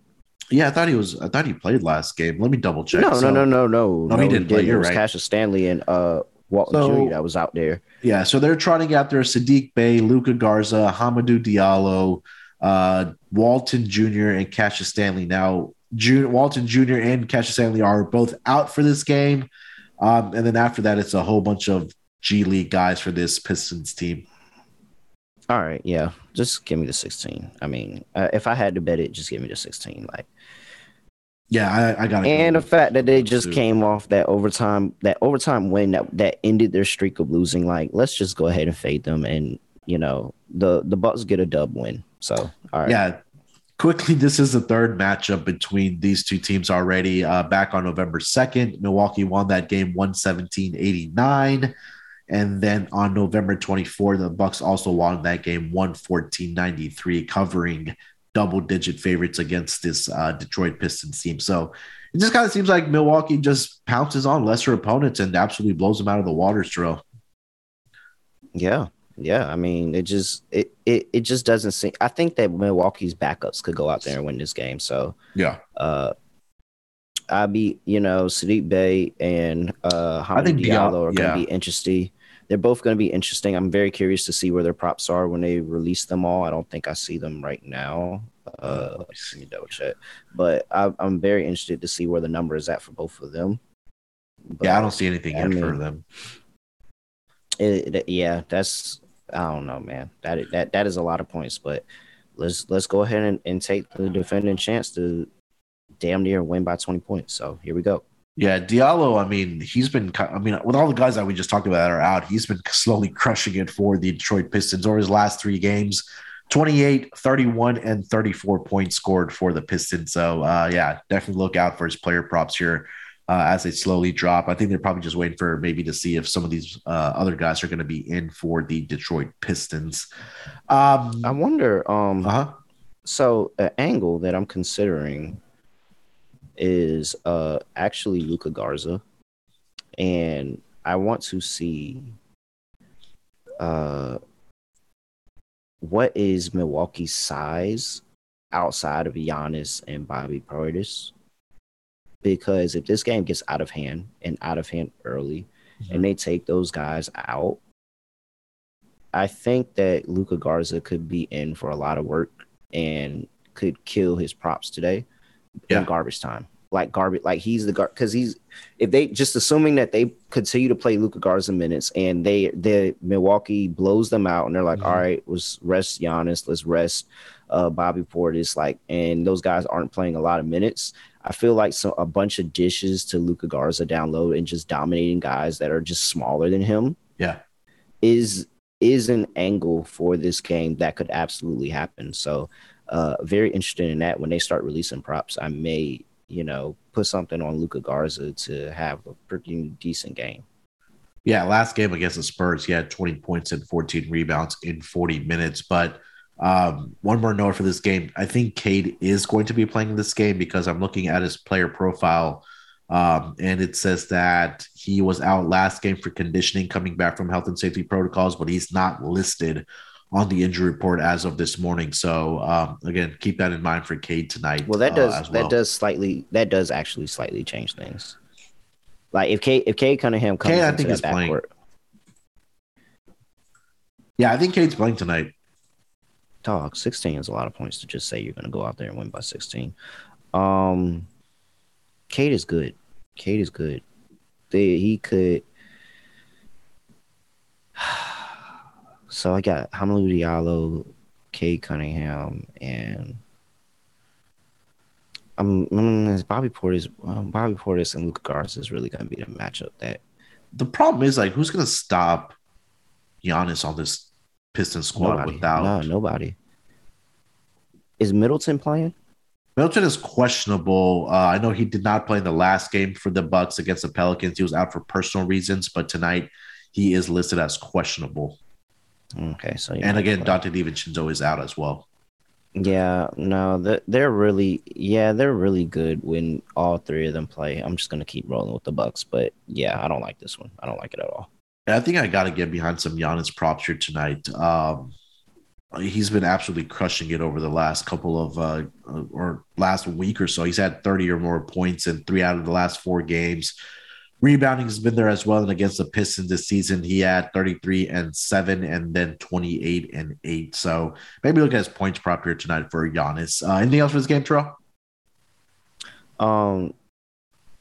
Yeah, I thought he was. I thought he played last game. Let me double check. No, so, no, no, no, no. No, he didn't play. You're it was right. Cassius Stanley and uh, Walton so, Jr. that was out there. Yeah, so they're trotting out there Saddiq Bey, Luka Garza, Hamidou Diallo, uh, Walton Jr. and Cassius Stanley. Now, June, Walton Jr. and Cassius Stanley are both out for this game, um, and then after that, it's a whole bunch of G League guys for this Pistons team. All right, yeah, just give me the 16. I mean, uh, if I had to bet it, just give me the 16. Like, yeah, I, I got it. And the fact that they just came off that overtime, that overtime win that that ended their streak of losing. Like, let's just go ahead and fade them, and you know, the the Bucks get a dub win. So, all right. Yeah. Quickly, this is the third matchup between these two teams already. Uh, back on November 2nd, Milwaukee won that game 117 89. And then on November 24, the Bucks also won that game 114 93, covering double digit favorites against this uh, Detroit Pistons team. So it just kind of seems like Milwaukee just pounces on lesser opponents and absolutely blows them out of the water, Terrell. Yeah. Yeah. I mean, it just it, it it just doesn't seem I think that Milwaukee's backups could go out there and win this game. So yeah. Uh I'll be, you know, Saddiq Bey and uh I think Diallo are gonna be interesting they're both going to be interesting. I'm very curious to see where their props are when they release them all. I don't think I see them right now. Uh, let me double check. But I, am very interested to see where the number is at for both of them. But, yeah, I don't see anything yet mean, for them. It, it, yeah, that's I don't know, man. That that that is a lot of points, but let's let's go ahead and, and take the defending chance to damn near win by 20 points. So here we go. Yeah, Diallo, I mean, he's been, I mean, with all the guys that we just talked about that are out, he's been slowly crushing it for the Detroit Pistons over his last three games 28, 31, and 34 points scored for the Pistons. So, uh, yeah, definitely look out for his player props here uh, as they slowly drop. I think they're probably just waiting for maybe to see if some of these uh, other guys are going to be in for the Detroit Pistons. Um, I wonder, um, uh-huh. so an angle that I'm considering is uh actually Luka Garza, and I want to see uh what is Milwaukee's size outside of Giannis and Bobby Portis. Because if this game gets out of hand and out of hand early, mm-hmm. and they take those guys out, I think that Luka Garza could be in for a lot of work and could kill his props today yeah. in garbage time like garbage. Like he's the guard because he's if they just assuming that they continue to play Luka Garza minutes and they the Milwaukee blows them out and they're like, mm-hmm. All right, let's rest Giannis, let's rest uh, Bobby Portis, like, and those guys aren't playing a lot of minutes. I feel like so a bunch of dishes to Luka Garza down low and just dominating guys that are just smaller than him. Yeah, is is an angle for this game that could absolutely happen. So, uh, very interested in that. When they start releasing props, I may you know, put something on Luka Garza to have a pretty decent game. Yeah, last game against the Spurs, he had 20 points and 14 rebounds in 40 minutes. But um, one more note for this game. I think Cade is going to be playing this game because I'm looking at his player profile. Um, and it says that he was out last game for conditioning coming back from health and safety protocols, but he's not listed on the injury report as of this morning. So um, again, keep that in mind for Cade tonight. Well, that uh, does uh, well. that does slightly that does actually slightly change things. Like if Cade if Cade Cunningham comes Cade, I think playing. Yeah, I think Cade's playing tonight. Dog, 16 is a lot of points to just say you're going to go out there and win by 16. Um, Cade is good. Cade is good. They, he could So I got Hamidou Diallo, Cade Cunningham, and um, Bobby Portis. Um, Bobby Portis and Luka Garza is really going to be the matchup. That the problem is like who's going to stop Giannis on this Piston squad nobody. without no nobody. Is Middleton playing? Middleton is questionable. Uh, I know he did not play in the last game for the Bucks against the Pelicans. He was out for personal reasons, but tonight he is listed as questionable. Okay, so and again, Donte DiVincenzo is out as well. Yeah, no, they're really, yeah, they're really good when all three of them play. I'm just gonna keep rolling with the Bucks, but yeah, I don't like this one. I don't like it at all. I think I got to get behind some Giannis props here tonight. Um, he's been absolutely crushing it over the last couple of uh, or last week or so. He's had 30 or more points in three out of the last four games. Rebounding has been there as well. And against the Pistons this season, he had 33 and 7 and then 28 and 8. So maybe look at his points prop here tonight for Giannis. Uh, anything else for this game, Terrell? Um,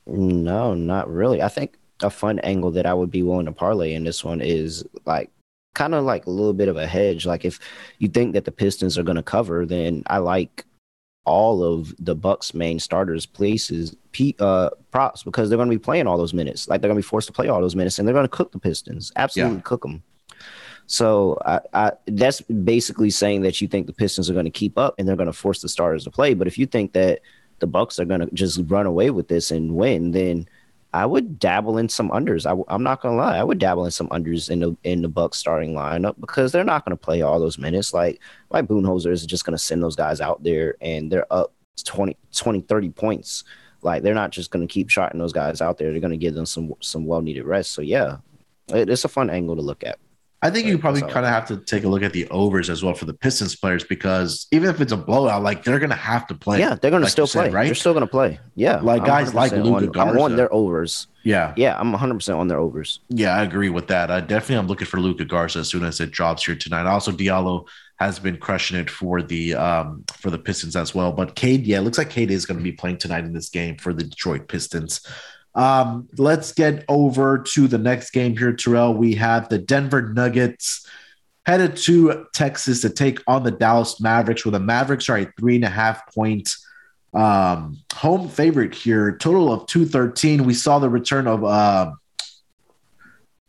no, not really. I think a fun angle that I would be willing to parlay in this one is like kind of like a little bit of a hedge. Like if you think that the Pistons are going to cover, then I like all of the Bucks' main starters' places uh, props because they're going to be playing all those minutes. Like they're going to be forced to play all those minutes, and they're going to cook the Pistons. Absolutely yeah. cook them. So I, I, that's basically saying that you think the Pistons are going to keep up and they're going to force the starters to play. But if you think that the Bucks are going to just run away with this and win, then I would dabble in some unders. I, am not gonna lie, I would dabble in some unders in the in the Bucks starting lineup because they're not gonna play all those minutes. Like like Budenholzer is just gonna send those guys out there and they're up 20, 20 30 points. Like they're not just gonna keep shotting those guys out there. They're gonna give them some some well needed rest. So yeah, it, it's a fun angle to look at. I think you probably kind of have to take a look at the overs as well for the Pistons players because even if it's a blowout, like they're gonna have to play. Yeah, they're gonna still play. Said, right? They're still gonna play. Yeah, like guys like Luka on, Garza. I'm on their overs. Yeah, yeah, I'm 100 percent on their overs. Yeah, I agree with that. I definitely am looking for Luka Garza as soon as it drops here tonight. Also, Diallo has been crushing it for the um for the Pistons as well. But Cade, yeah, it looks like Cade is going to be playing tonight in this game for the Detroit Pistons. Um, let's get over to the next game here, Terrell. We have the Denver Nuggets headed to Texas to take on the Dallas Mavericks, where the Mavericks are a three and a half point Um, home favorite here, total of 213. We saw the return of uh,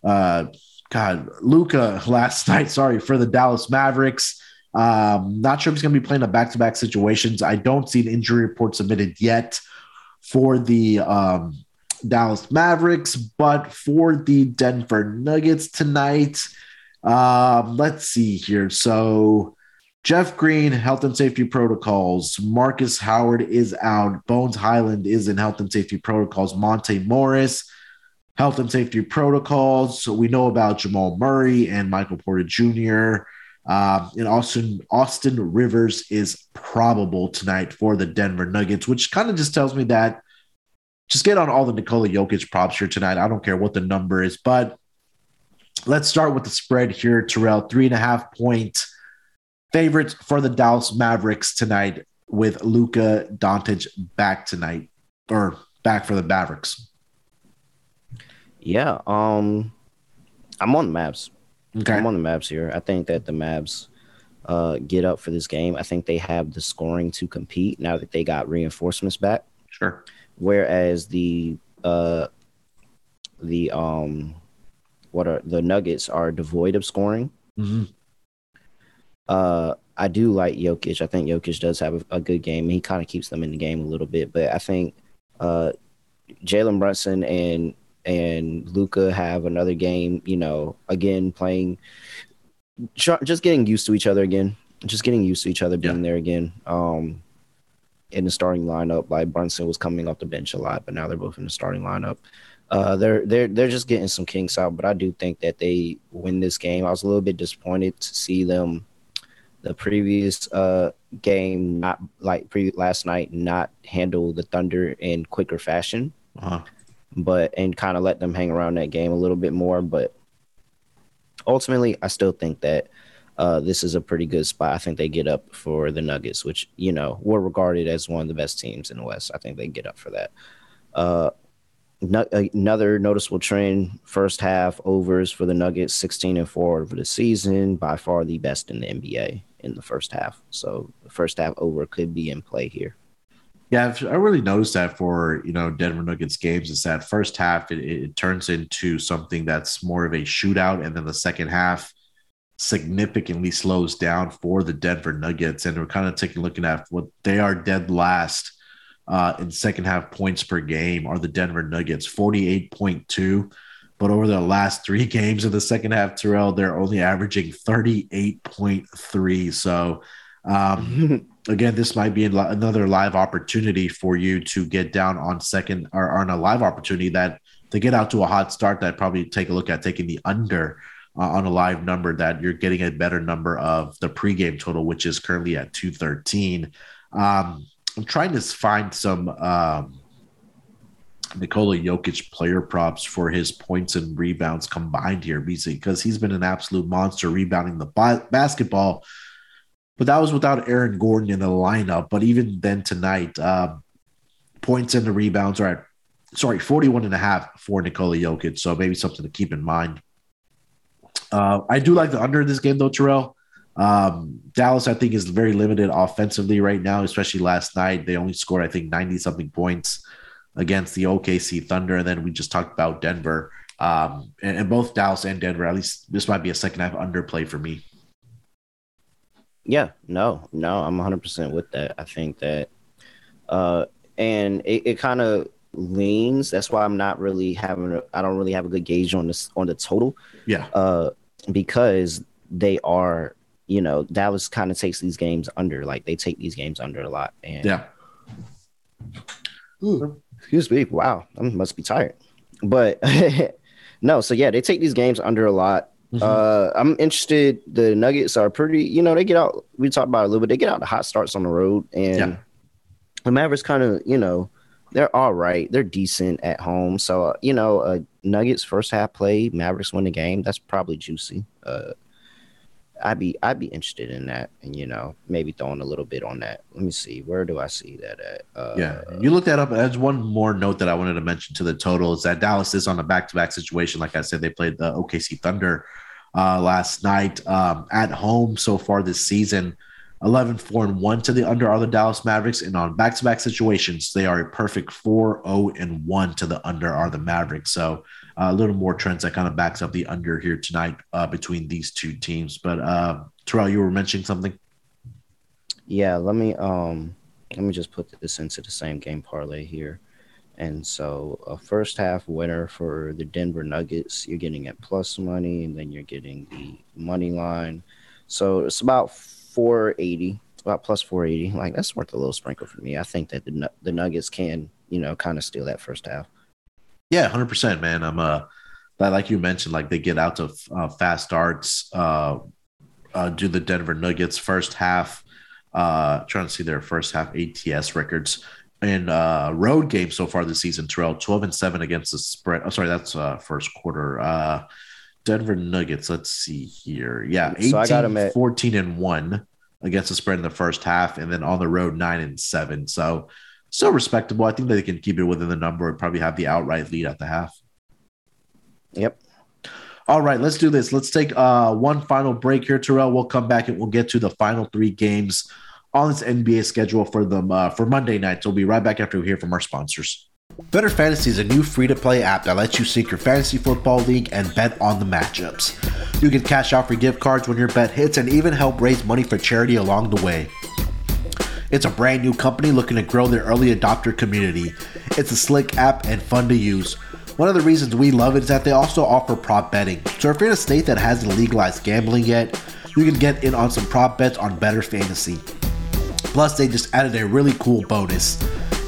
uh, God, Luka last night. Sorry for the Dallas Mavericks. Um, not sure if he's going to be playing a back-to-back situations. I don't see an injury report submitted yet for the um, Dallas Mavericks, but for the Denver Nuggets tonight, um, let's see here. So Jeff Green, health and safety protocols. Marcus Howard is out. Bones Hyland is in health and safety protocols. Monte Morris, health and safety protocols. So we know about Jamal Murray and Michael Porter Jr. Um, and Austin Austin Rivers is probable tonight for the Denver Nuggets, which kind of just tells me that just get on all the Nikola Jokic props here tonight. I don't care what the number is, but let's start with the spread here, Terrell. Three and a half point favorites for the Dallas Mavericks tonight with Luka Doncic back tonight or back for the Mavericks. Yeah, um, I'm on the Mavs. Okay. I'm on the Mavs here. I think that the Mavs uh, get up for this game. I think they have the scoring to compete now that they got reinforcements back. Sure. Whereas the uh, the um, what are the Nuggets are devoid of scoring. Mm-hmm. Uh, I do like Jokic. I think Jokic does have a, a good game. He kind of keeps them in the game a little bit, but I think uh, Jalen Brunson and and Luka have another game. You know, again playing, just getting used to each other again. Just getting used to each other being yeah. there again. Um, in the starting lineup, like Brunson was coming off the bench a lot, but now they're both in the starting lineup. Uh, they're they're they're just getting some kinks out, but I do think that they win this game. I was a little bit disappointed to see them the previous uh, game, not like pre- last night, not handle the Thunder in quicker fashion, uh-huh. but and kind of let them hang around that game a little bit more. But ultimately, I still think that uh, this is a pretty good spot. I think they get up for the Nuggets, which you know were regarded as one of the best teams in the West. I think they get up for that. Uh, no, another noticeable trend first half overs for the Nuggets 16 and 4 over the season by far the best in the NBA in the first half. So the first half over could be in play here. Yeah, I really noticed that for you know Denver Nuggets games is that first half it, it turns into something that's more of a shootout, and then the second half significantly slows down for the Denver Nuggets, and we're kind of taking looking at what they are dead last uh, in second half points per game are the Denver Nuggets, forty eight point two. But over the last three games of the second half, Terrell, they're only averaging 38.3. So, um, again, this might be another live opportunity for you to get down on second or on a live opportunity that to get out to a hot start that probably take a look at taking the under uh, on a live number that you're getting a better number of the pregame total, which is currently at 213. Um, I'm trying to find some um, Nikola Jokic player props for his points and rebounds combined here, because he's been an absolute monster rebounding the ba- basketball. But that was without Aaron Gordon in the lineup. But even then tonight, uh, points and the rebounds are at, sorry, 41 and a half for Nikola Jokic. So maybe something to keep in mind. Uh, I do like the under in this game, though, Terrell. Um, Dallas, I think, is very limited offensively right now, especially last night. They only scored, I think, 90 something points against the OKC Thunder. And then we just talked about Denver. Um, and, and, both Dallas and Denver, at least this might be a second half underplay for me. Yeah, no, no, I'm 100% with that. I think that, uh, and it, it kind of leans. That's why I'm not really having, I don't really have a good gauge on this, on the total. Yeah. Uh, because they are, you know, Dallas kind of takes these games under, like they take these games under a lot. And yeah. Ooh. Excuse me. Wow, I must be tired. But no, so yeah, they take these games under a lot. Mm-hmm. Uh, I'm interested. The Nuggets are pretty, you know, they get out. We talked about a little bit. They get out the hot starts on the road, and yeah. the Mavericks kind of, you know, they're all right. They're decent at home. So uh, you know, uh, Nuggets first half play, Mavericks win the game. That's probably juicy. Uh, I'd be I'd be interested in that, and you know maybe throwing a little bit on that. Let me see, where do I see that at? Uh, yeah, you look that up. There's one more note that I wanted to mention to the total is that Dallas is on a back-to-back situation. Like I said, they played the OKC Thunder uh, last night um, at home so far this season. 11 4 and 1 to the under are the Dallas Mavericks. And on back to back situations, they are a perfect 4 0 and 1 to the under are the Mavericks. So uh, a little more trends that kind of backs up the under here tonight uh, between these two teams. But uh, Terrell, you were mentioning something. Yeah, let me um let me just put this into the same game parlay here. And so a first half winner for the Denver Nuggets, you're getting at plus money, and then you're getting the money line. So it's about 480, about plus 480. Like that's worth a little sprinkle for me. I think that the the Nuggets can, you know, kind of steal that first half. Yeah, hundred percent, man. I'm uh, like you mentioned, like they get out to uh, fast starts. Uh, uh, do the Denver Nuggets first half. Uh, trying to see their first half ATS records in uh, road games so far this season, Terrell, 12 and 7 against the spread. Oh, sorry, that's uh, first quarter. Uh, Denver Nuggets, let's see here. Yeah, 18, so I got at- 14 and 1 against the spread in the first half, and then on the road, 9 and 7. So still respectable. I think they can keep it within the number and probably have the outright lead at the half. Yep. All right, let's do this. Let's take uh, one final break here, Terrell. We'll come back and we'll get to the final three games on this NBA schedule for them uh, for Monday night. So we'll be right back after we hear from our sponsors. Bettor Fantasy is a new free to play app that lets you sync your fantasy football league and bet on the matchups. You can cash out for gift cards when your bet hits and even help raise money for charity along the way. It's a brand new company looking to grow their early adopter community. It's a slick app and fun to use. One of the reasons we love it is that they also offer prop betting. So if you're in a state that hasn't legalized gambling yet, you can get in on some prop bets on Bettor Fantasy. Plus, they just added a really cool bonus.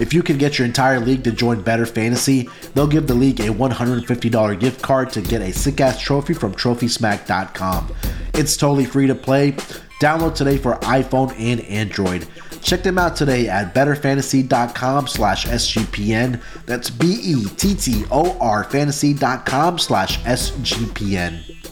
If you can get your entire league to join Bettor Fantasy, they'll give the league a $150 gift card to get a sick ass trophy from TrophySmack.com. It's totally free to play. Download today for iPhone and Android. Check them out today at bettorfantasy.com slash SGPN. That's B E T T O R fantasy.com slash SGPN.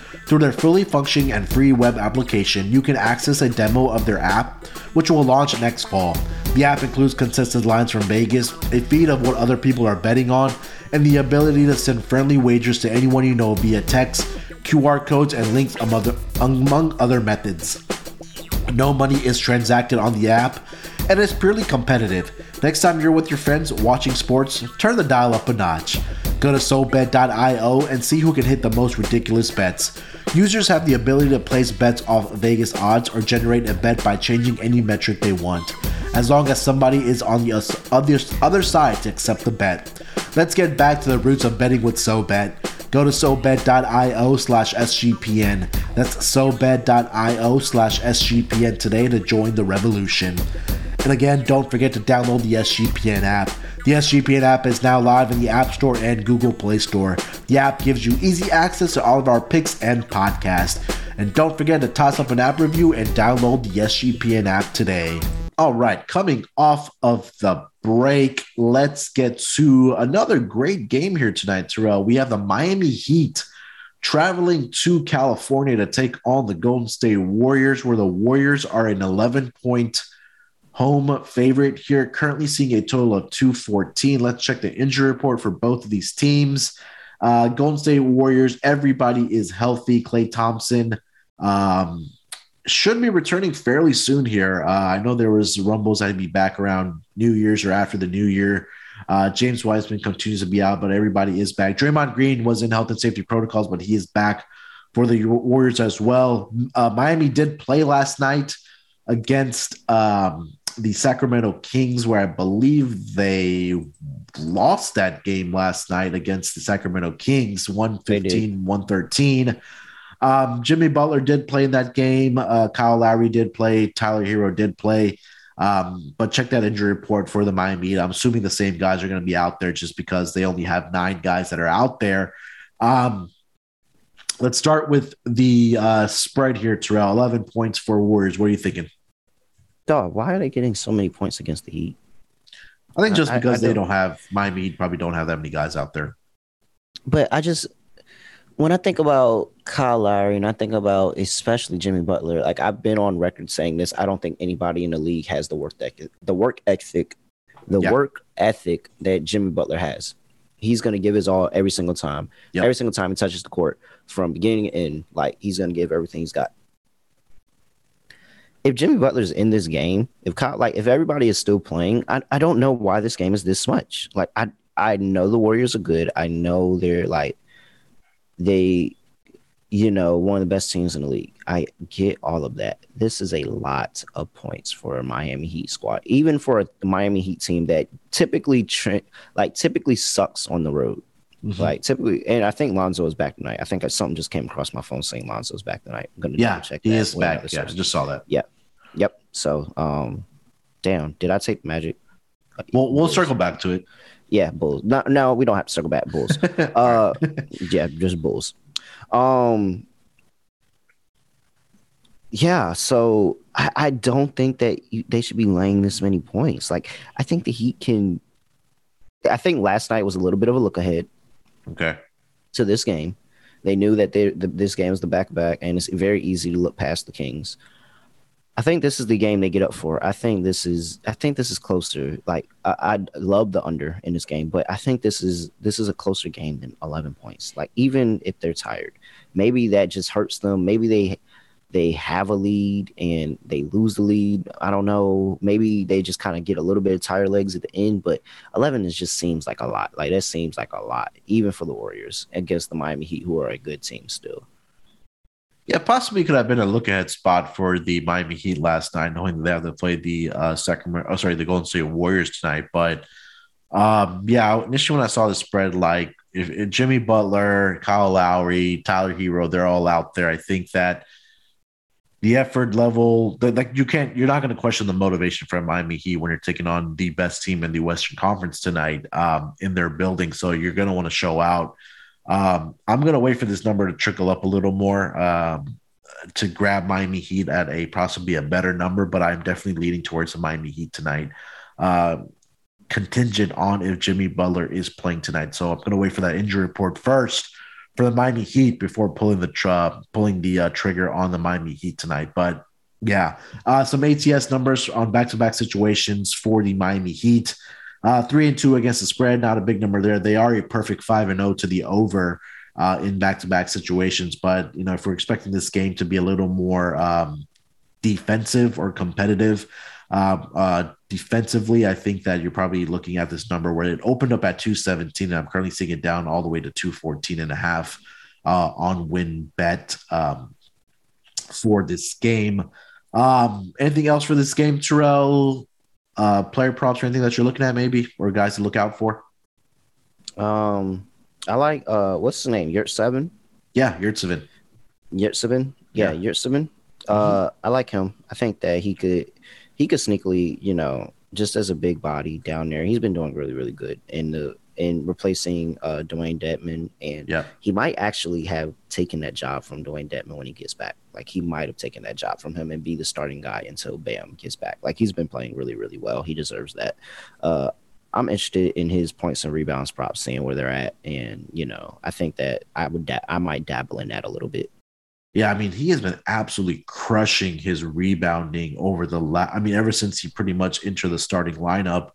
Through their fully functioning and free web application, you can access a demo of their app, which will launch next fall. The app includes consistent lines from Vegas, a feed of what other people are betting on, and the ability to send friendly wagers to anyone you know via text, QR codes, and links among other methods. No money is transacted on the app, and it's purely competitive. Next time you're with your friends watching sports, turn the dial up a notch. Go to SoBet.io and see who can hit the most ridiculous bets. Users have the ability to place bets off Vegas odds or generate a bet by changing any metric they want, as long as somebody is on the other side to accept the bet. Let's get back to the roots of betting with SoBet. Go to SoBet.io slash SGPN. That's SoBet.io slash SGPN today to join the revolution. And again, don't forget to download the SGPN app. The SGPN app is now live in the App Store and Google Play Store. The app gives you easy access to all of our picks and podcasts. And don't forget to toss up an app review and download the SGPN app today. All right, coming off of the break, let's get to another great game here tonight, Terrell. We have the Miami Heat traveling to California to take on the Golden State Warriors, where the Warriors are an 11 point home favorite here, currently seeing a total of 214. Let's check the injury report for both of these teams. Uh, Golden State Warriors, everybody is healthy. Clay Thompson um, should be returning fairly soon here. Uh, I know there was rumbles he'd be back around New Year's or after the New Year. Uh, James Wiseman continues to be out, but everybody is back. Draymond Green was in health and safety protocols, but he is back for the Warriors as well. Uh, Miami did play last night against um, the Sacramento Kings, where I believe they lost that game last night against the Sacramento Kings, 115, 113. Um, Jimmy Butler did play in that game. Uh, Kyle Lowry did play. Tyler Herro did play. Um, but check that injury report for the Miami. I'm assuming the same guys are going to be out there just because they only have nine guys that are out there. Um, let's start with the uh, spread here, Terrell. 11 points for Warriors. What are you thinking? dog, why are they getting so many points against the Heat? I think just I- I because they don't- don't have Miami Heat probably don't have that many guys out there. But I just when I think about Kyle Lowry and I think about especially Jimmy Butler, like I've been on record saying this, I don't think anybody in the league has the work ethic, the work ethic, the Yeah. work ethic that Jimmy Butler has. He's going to give his all every single time. Yep. Every single time he touches the court from beginning to end, like he's going to give everything he's got. If Jimmy Butler's in this game, if Kyle, like if everybody is still playing, I, I don't know why this game is this much. Like I I know the Warriors are good. I know they're like they you know one of the best teams in the league. I get all of that. This is a lot of points for a Miami Heat squad, even for a Miami Heat team that typically like typically sucks on the road. Mhm. Like typically, and I think Lonzo is back tonight. I think something just came across my phone saying Lonzo's back tonight. I'm gonna yeah, check he that is back. Yeah, I just saw that. Yeah, yep. So, um, damn, did I take Magic? We'll we'll circle back to it. Yeah, Bulls. No, no, we don't have to circle back. Bulls. Uh, yeah, just Bulls. Um, yeah. So I, I don't think that you, they should be laying this many points. Like I think the Heat can. I think last night was a little bit of a look ahead okay. to this game. They knew that they, the, this game was the back back, and it's very easy to look past the Kings. I think this is the game they get up for. I think this is. I think this is closer. Like I, I love the under in this game, but I think this is this is a closer game than eleven points. Like even if they're tired, maybe that just hurts them. Maybe they they have a lead and they lose the lead. I don't know. Maybe they just kind of get a little bit of tired legs at the end, but 11 is just seems like a lot. Like that seems like a lot, even for the Warriors against the Miami Heat, who are a good team still. Yeah, possibly could have been a look ahead spot for the Miami Heat last night, knowing that they have to play the uh Sacramento oh sorry, the Golden State Warriors tonight. But um yeah, initially when I saw the spread, like if, if Jimmy Butler, Kyle Lowry, Tyler Herro, they're all out there. I think that the effort level, like you can't, you're not going to question the motivation for Miami Heat when you're taking on the best team in the Western Conference tonight um, in their building. So you're going to want to show out. Um, I'm going to wait for this number to trickle up a little more um, to grab Miami Heat at a possibly a better number, but I'm definitely leaning towards the Miami Heat tonight. Uh, contingent on if Jimmy Butler is playing tonight. So I'm going to wait for that injury report first for the Miami Heat before pulling the tr- pulling the uh, trigger on the Miami Heat tonight. But yeah, uh, some ATS numbers on back-to-back situations for the Miami Heat. Uh, three and two against the spread, not a big number there. They are a perfect five and zero to the over uh, in back-to-back situations. But you know, if we're expecting this game to be a little more um, defensive or competitive, uh, uh, defensively, I think that you're probably looking at this number where it opened up at 217, and I'm currently seeing it down all the way to 214 and a half uh, on WynnBET um, for this game. Um, anything else for this game, Terrell? Uh, player props or anything that you're looking at, maybe, or guys to look out for? Um, I like uh, what's his name? Yurtsever. Yeah, Yurtsever. Yurt Seven. Yeah, Yurtsever. Uh, I like him. I think that he could he could sneakily, you know, just as a big body down there. He's been doing really, really good in the in replacing uh Dewayne Dedmon and Yeah. he might actually have taken that job from Dewayne Dedmon when he gets back. Like he might have taken that job from him and be the starting guy until Bam gets back. Like he's been playing really, really well. He deserves that. Uh I'm interested in his points and rebounds props, seeing where they're at, and you know, I think that I would, da- I might dabble in that a little bit. Yeah, I mean, he has been absolutely crushing his rebounding over the last. I mean, ever since he pretty much entered the starting lineup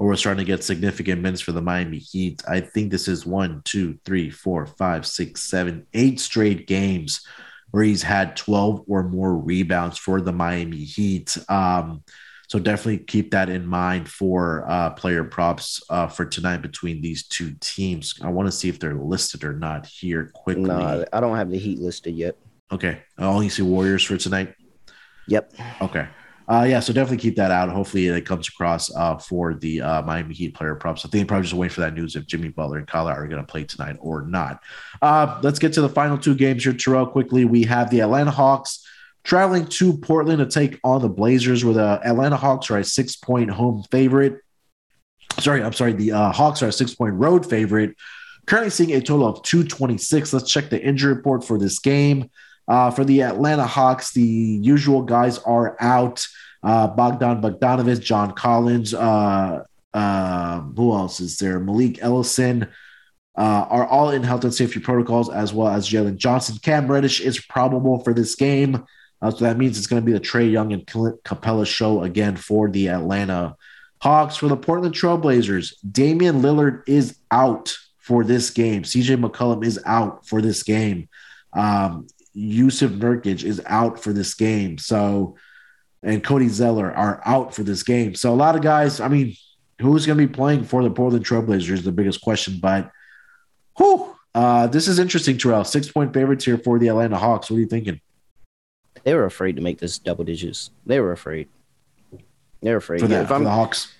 or we're starting to get significant minutes for the Miami Heat. I think this is one, two, three, four, five, six, seven, eight straight games where he's had 12 or more rebounds for the Miami Heat. Um, so definitely keep that in mind for uh, player props uh, for tonight between these two teams. I want to see if they're listed or not here quickly. No, I don't have the Heat listed yet. Okay. I only see Warriors for tonight. Yep. Okay. Uh, yeah, so definitely keep that out. Hopefully, it comes across uh, for the uh, Miami Heat player props. I think probably just wait for that news if Jimmy Butler and Kyle are going to play tonight or not. Uh, let's get to the final two games here, Terrell. Quickly, we have the Atlanta Hawks traveling to Portland to take on the Blazers, where the Atlanta Hawks are a six point home favorite. Sorry, I'm sorry. The uh, Hawks are a six point road favorite. Currently seeing a total of 226. Let's check the injury report for this game. Uh, for the Atlanta Hawks, the usual guys are out. Uh, Bogdan Bogdanovich, John Collins, uh, uh, who else is there? Malik Ellison uh, are all in health and safety protocols, as well as Jalen Johnson. Cam Reddish is probable for this game. Uh, so that means it's going to be the Trae Young and Clint Capela show again for the Atlanta Hawks. For the Portland Trailblazers, Damian Lillard is out for this game. CJ McCollum is out for this game. Um, Jusuf Nurkic is out for this game. So, and Cody Zeller are out for this game. So, a lot of guys, I mean, who's going to be playing for the Portland Trailblazers is the biggest question. But, whew, uh, this is interesting, Terrell. Six point favorites here for the Atlanta Hawks. What are you thinking? They were afraid to make this double digits. They were afraid. They're afraid. For, the, for the Hawks.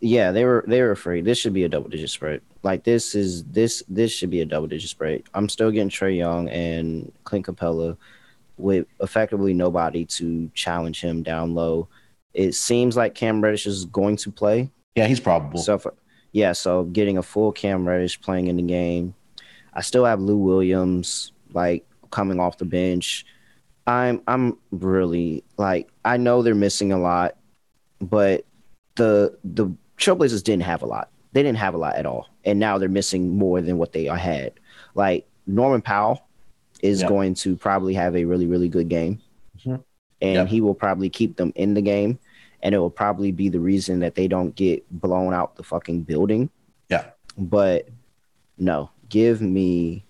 Yeah, they were they were afraid. This should be a double digit spread. Like this is this this should be a double digit spread. I'm still getting Trae Young and Clint Capela with effectively nobody to challenge him down low. It seems like Cam Reddish is going to play. Yeah, he's probable. So, for, yeah, so getting a full Cam Reddish playing in the game. I still have Lou Williams like coming off the bench. I'm I'm really like I know they're missing a lot, but the the Trailblazers didn't have a lot. They didn't have a lot at all, and now they're missing more than what they had. Like Norman Powell is yep. going to probably have a really really good game, mm-hmm. and yep. he will probably keep them in the game, and it will probably be the reason that they don't get blown out the fucking building. Yeah, but no, give me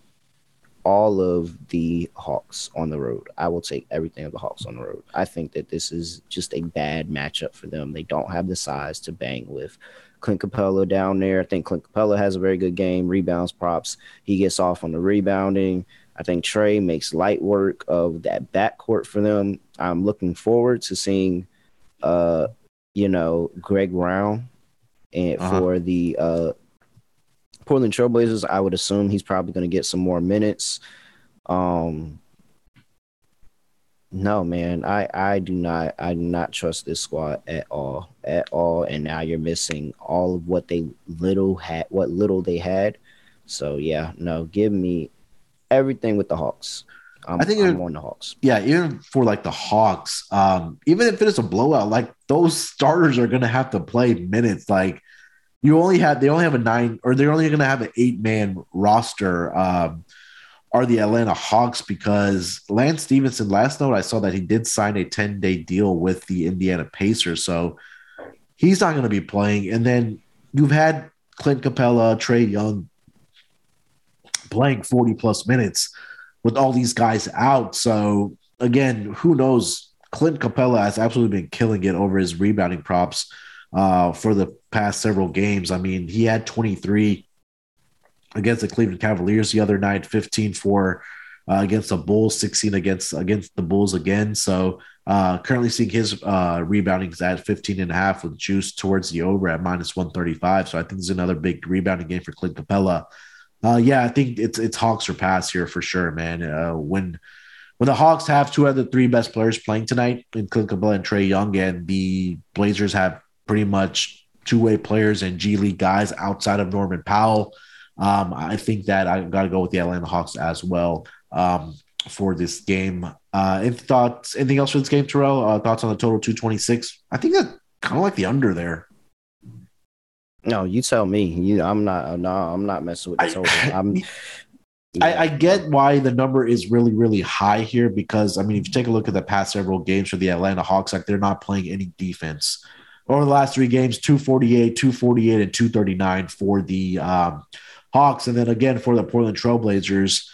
all of the Hawks on the road. I will take everything of the Hawks on the road. I think that this is just a bad matchup for them. They don't have the size to bang with. Clint Capela down there. I think Clint Capela has a very good game, rebounds, props. He gets off on the rebounding. I think Trae makes light work of that backcourt for them. I'm looking forward to seeing, uh, you know, Greg Brown and uh-huh. for the uh, Portland Trailblazers, I would assume he's probably going to get some more minutes. Um, no, man, I I do not I do not trust this squad at all, at all. And now you're missing all of what they little had, what little they had. So yeah, no, give me everything with the Hawks. I'm, I think I'm on the Hawks. Yeah, even for like the Hawks, um, even if it is a blowout, like those starters are going to have to play minutes. Like you only had they only have a nine or they're only going to have an eight man roster. Um, are the Atlanta Hawks because Lance Stephenson last note I saw that he did sign a 10 day deal with the Indiana Pacers. So he's not going to be playing. And then you've had Clint Capela, Trae Young playing 40 plus minutes with all these guys out. So again, who knows? Clint Capela has absolutely been killing it over his rebounding props uh, for the past several games. I mean, he had 23 against the Cleveland Cavaliers the other night, 15 for uh, against the Bulls, 16 against against the Bulls again. So uh, currently seeing his uh, rebounding is at 15 and a half with juice towards the over at minus 135. So I think it's another big rebounding game for Clint Capela. Uh, yeah, I think it's it's Hawks or pass here for sure, man. Uh, when when the Hawks have two of the three best players playing tonight in Clint Capela and Trae Young, and the Blazers have pretty much two way players and G League guys outside of Norman Powell. Um, I think that I got to go with the Atlanta Hawks as well um, for this game. Uh, any thoughts? Anything else for this game, Terrell? Uh, thoughts on the total two twenty six? I think that kind of like the under there. No, you tell me. You, I'm not. No, I'm not messing with the total. I'm. Yeah. I, I, get why the number is really, really high here because I mean, if you take a look at the past several games for the Atlanta Hawks, like they're not playing any defense over the last three games 248, 248, and 239 for the um, Hawks. And then again for the Portland Trailblazers,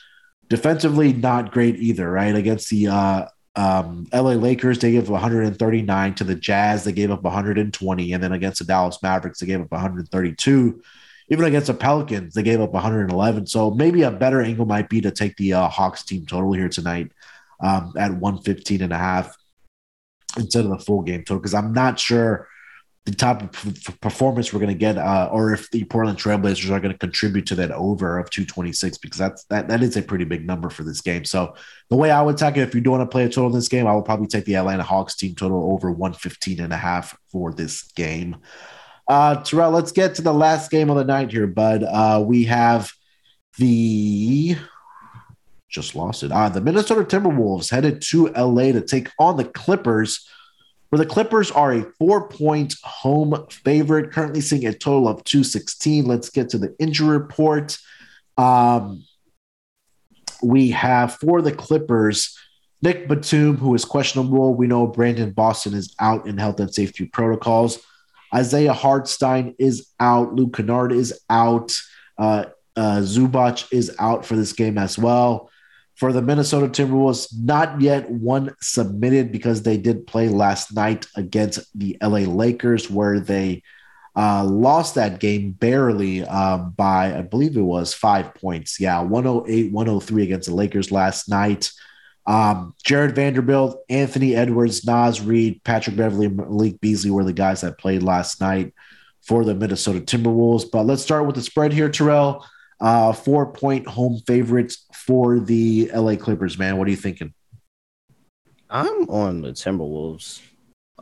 defensively, not great either, right? Against the uh, um, LA Lakers, they gave up 139. To the Jazz, they gave up 120. And then against the Dallas Mavericks, they gave up 132. Even against the Pelicans, they gave up 111. So maybe a better angle might be to take the uh, Hawks team total here tonight um, at 115 and a half instead of the full game total because I'm not sure the type of performance we're going to get, uh, or if the Portland Trailblazers are going to contribute to that over of 226, because that's that that is a pretty big number for this game. So the way I would take it, if you do want to play a total in this game, I would probably take the Atlanta Hawks team total over 115 and a half for this game. Uh, Terrell, let's get to the last game of the night here, bud. Uh, we have the just lost it. Uh, the Minnesota Timberwolves headed to LA to take on the Clippers the Clippers are a four point home favorite, currently seeing a total of 216. Let's get to the injury report. Um, we have for the Clippers, Nick Batum, who is questionable. We know Brandon Boston is out in health and safety protocols. Isaiah Hartenstein is out. Luke Kennard is out. Uh, uh, Zubac is out for this game as well. For the Minnesota Timberwolves, not yet one submitted because they did play last night against the LA Lakers, where they uh, lost that game barely um, by, I believe it was five points. Yeah, 108, 103 against the Lakers last night. Um, Jarred Vanderbilt, Anthony Edwards, Naz Reid, Patrick Beverley, Malik Beasley were the guys that played last night for the Minnesota Timberwolves. But let's start with the spread here, Terrell. Uh, four point home favorites for the LA Clippers, man. What are you thinking? I'm on the Timberwolves.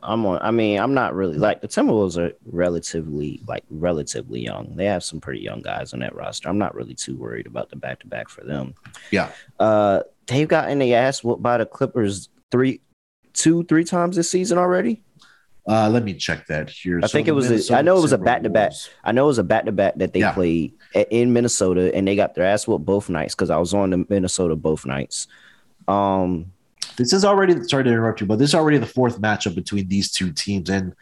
I'm on. I mean, I'm not really like the Timberwolves are relatively like relatively young. They have some pretty young guys on that roster. I'm not really too worried about the back to back for them. Yeah. Uh, they've gotten the ass whooped by the Clippers three, two, three times this season already. Uh, let me check that here. I so think it was. A, I know it was a back to back. I know it was a back to back that they yeah. played in Minnesota, and they got their ass whooped both nights because I was on the Minnesota both nights. Um, this is already sorry to interrupt you, but this is already the fourth matchup between these two teams, and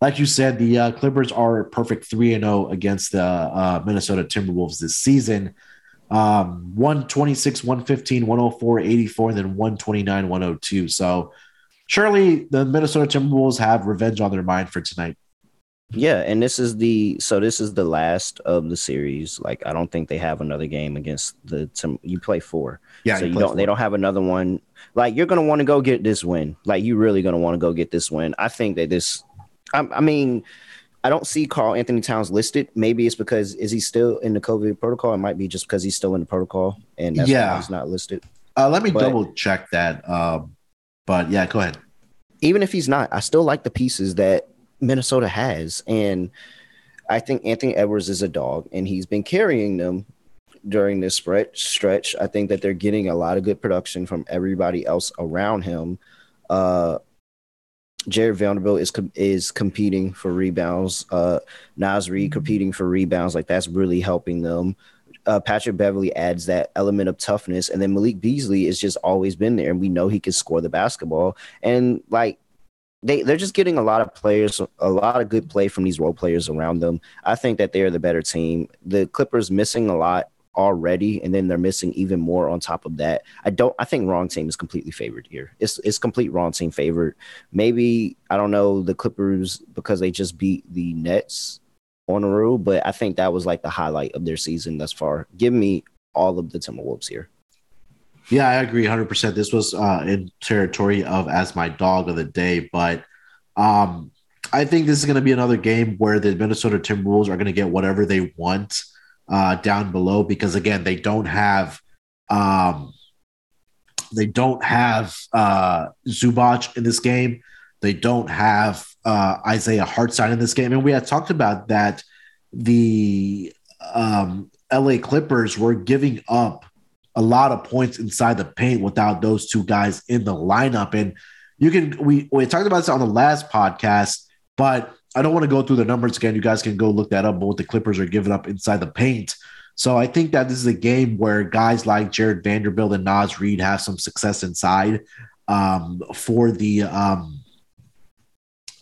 like you said, the uh, Clippers are perfect three and zero oh against the uh, Minnesota Timberwolves this season. Um, 126, 115, 104, 84, and then 129, 102. So surely the Minnesota Timberwolves have revenge on their mind for tonight. Yeah, and this is the so this is the last of the series. Like I don't think they have another game against the Tim. You play four, yeah. So you, you don't. Four. They don't have another one. Like you're gonna want to go get this win. Like you really gonna want to go get this win. I think that this. I, I mean, I don't see Karl-Anthony Towns listed. Maybe it's because is he still in the COVID protocol? It might be just because he's still in the protocol and that's yeah. why he's not listed. Uh, let me but, double check that. Um, but yeah, go ahead. Even if he's not, I still like the pieces that Minnesota has, and I think Anthony Edwards is a dog, and he's been carrying them during this stretch. I think that they're getting a lot of good production from everybody else around him. Uh, Jarred Vanderbilt is is competing for rebounds. Uh, Naz Reid mm-hmm. competing for rebounds. Like that's really helping them. Uh, Patrick Beverley adds that element of toughness, and then Malik Beasley has just always been there, and we know he can score the basketball. And like they they're just getting a lot of players, a lot of good play from these role players around them. I think that they are the better team. The Clippers missing a lot already, and then they're missing even more on top of that. I don't. I think wrong team is completely favored here. It's it's complete wrong team favored. Maybe I don't know the Clippers because they just beat the Nets on the road, but I think that was like the highlight of their season thus far. Give me all of the Timberwolves here. Yeah, I agree 100%. This was uh, in territory of as my dog of the day, but um, I think this is going to be another game where the Minnesota Timberwolves are going to get whatever they want uh, down below because again they don't have um, they don't have uh, Zubac in this game. They don't have uh, Isaiah Hartenstein in this game, and we had talked about that. The um, LA Clippers were giving up a lot of points inside the paint without those two guys in the lineup, and you can we we talked about this on the last podcast, but I don't want to go through the numbers again. You guys can go look that up. But what the Clippers are giving up inside the paint. So I think that this is a game where guys like Jarred Vanderbilt and Naz Reid have some success inside um, for the um,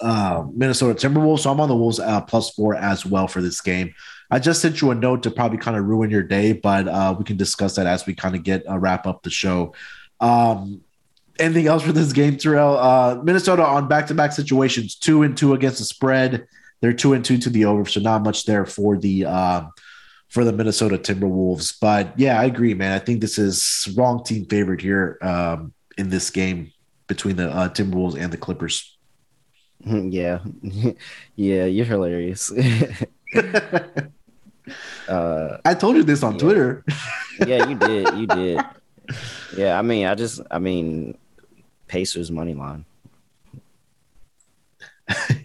uh, Minnesota Timberwolves. So I'm on the Wolves uh, plus four as well for this game. I just sent you a note to probably kind of ruin your day, but uh, we can discuss that as we kind of get uh, wrap up the show. Um, anything else for this game, Terrell? Uh, Minnesota on back to back situations, two and two against the spread. They're two and two to the over, so not much there for the uh, for the Minnesota Timberwolves. But yeah, I agree, man. I think this is wrong team favorite here um, in this game between the uh, Timberwolves and the Clippers. Yeah, yeah, you're hilarious. uh, I told you this on yeah. Twitter. yeah, you did. You did. Yeah, I mean, I just, I mean, Pacers money line.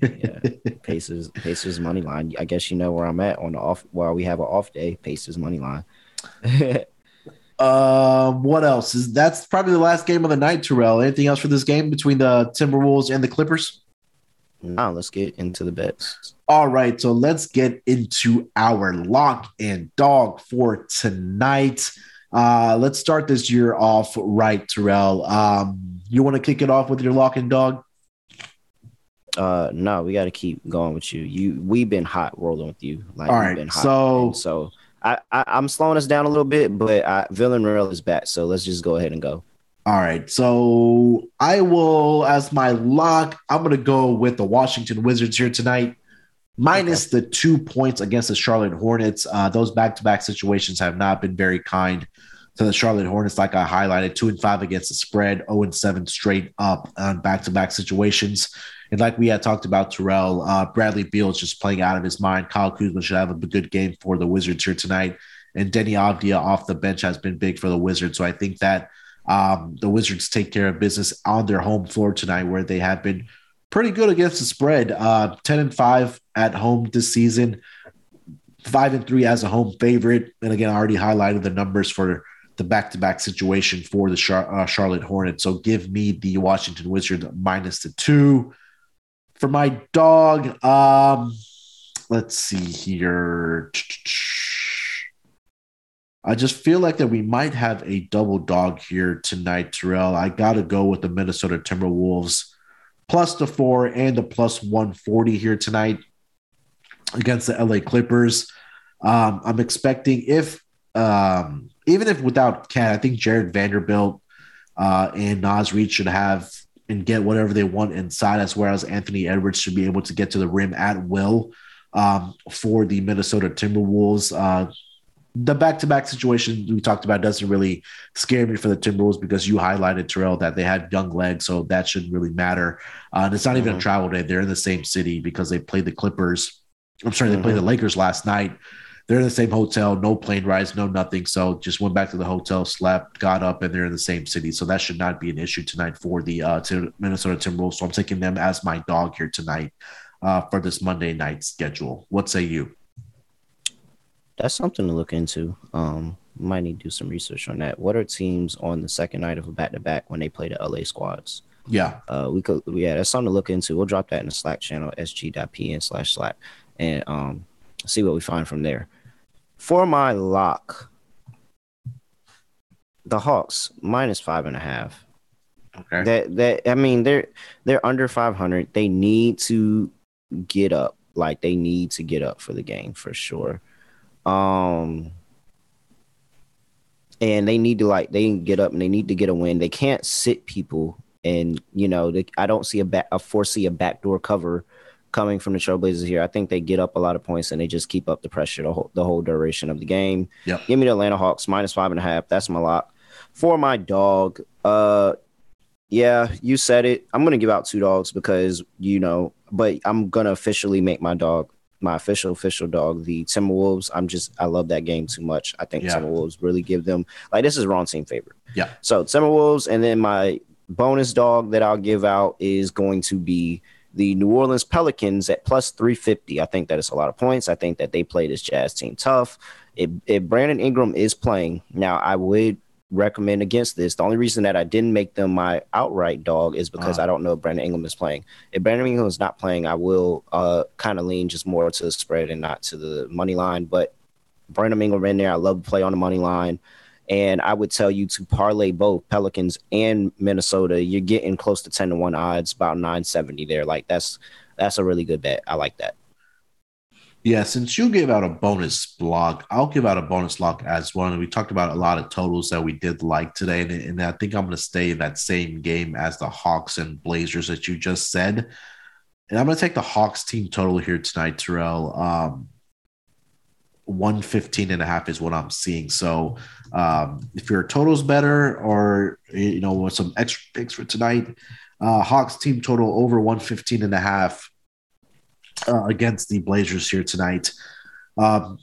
yeah, Pacers Pacers money line. I guess you know where I'm at on the off while we have an off day. Pacers money line. um, what else is that's probably the last game of the night, Terrell. Anything else for this game between the Timberwolves and the Clippers? Now let's get into the bets. All right, so let's get into our lock and dog for tonight. Uh, let's start this year off right, Terrell. Um, you want to kick it off with your lock and dog? Uh, no, we got to keep going with you. You, we've been hot rolling with you. Like, All right, so so I, I am slowing us down a little bit, but I, Villarreal is back, so let's just go ahead and go. All right, so I will as my lock. I'm gonna go with the Washington Wizards here tonight, minus okay. the two points against the Charlotte Hornets. Uh, those back-to-back situations have not been very kind to the Charlotte Hornets, like I highlighted, two and five against the spread, zero oh and seven straight up on back-to-back situations. And like we had talked about, Terrell, uh, Bradley Beal is just playing out of his mind. Kyle Kuzma should have a good game for the Wizards here tonight. And Deni Avdija off the bench has been big for the Wizards. So I think that um, the Wizards take care of business on their home floor tonight, where they have been pretty good against the spread. Uh, 10 and 5 at home this season, 5 and 3 as a home favorite. And again, I already highlighted the numbers for the back to back situation for the Char- uh, Charlotte Hornets. So give me the Washington Wizards minus the two. For my dog, um, let's see here. I just feel like that we might have a double dog here tonight, Terrell. I got to go with the Minnesota Timberwolves plus the four and the plus 140 here tonight against the LA Clippers. Um, I'm expecting if, um, even if without KAT, I think Jarred Vanderbilt uh, and Naz Reid should have and get whatever they want inside, as well as Anthony Edwards should be able to get to the rim at will um, for the Minnesota Timberwolves. Uh, the back-to-back situation we talked about doesn't really scare me for the Timberwolves because you highlighted Terrell that they have young legs, so that shouldn't really matter. Uh, and it's not even mm-hmm. a travel day; they're in the same city because they played the Clippers. I'm sorry, they mm-hmm. played the Lakers last night. They're in the same hotel, no plane rides, no nothing. So just went back to the hotel, slept, got up, and they're in the same city. So that should not be an issue tonight for the uh, Minnesota Timberwolves. So I'm taking them as my dog here tonight uh, for this Monday night schedule. What say you? That's something to look into. Um, might need to do some research on that. What are teams on the second night of a back to back when they play the LA squads? Yeah. Uh, we could, yeah, that's something to look into. We'll drop that in the Slack channel, sg.pn slash Slack, and um, see what we find from there. For my lock, the Hawks minus five and a half. Okay. That that I mean they're they're under five hundred. They need to get up. Like they need to get up for the game for sure. Um and they need to like they get up and they need to get a win. They can't sit people and you know they, I don't see a back a foresee a backdoor cover coming from the Trailblazers here. I think they get up a lot of points and they just keep up the pressure the whole, the whole duration of the game. Yep. Give me the Atlanta Hawks minus five and a half. That's my lock. For my dog, uh, yeah, you said it. I'm gonna give out two dogs because you know, but I'm gonna officially make my dog my official official dog the Timberwolves. I'm just I love that game too much. I think yeah. Timberwolves really give them like this is wrong team favorite. Yeah. So Timberwolves, and then my bonus dog that I'll give out is going to be the New Orleans Pelicans at plus 350. I think that is a lot of points. I think that they play this Jazz team tough. If, if Brandon Ingram is playing, now I would recommend against this. The only reason that I didn't make them my outright dog is because uh-huh. I don't know if Brandon Ingram is playing. If Brandon Ingram is not playing, I will uh, kind of lean just more to the spread and not to the money line. But Brandon Ingram in there, I love to play on the money line. And I would tell you to parlay both Pelicans and Minnesota. You're getting close to 10 to 1 odds, about 970 there. Like that's that's a really good bet. I like that. Yeah, since you gave out a bonus block, I'll give out a bonus block as well. And we talked about a lot of totals that we did like today. And, and I think I'm going to stay in that same game as the Hawks and Blazers that you just said. And I'm going to take the Hawks team total here tonight, Terrell. Um, 115 and a half is what I'm seeing. So um, if your total's better or you know some extra picks for tonight, uh, Hawks team total over 115 and a half uh, against the Blazers here tonight. Um,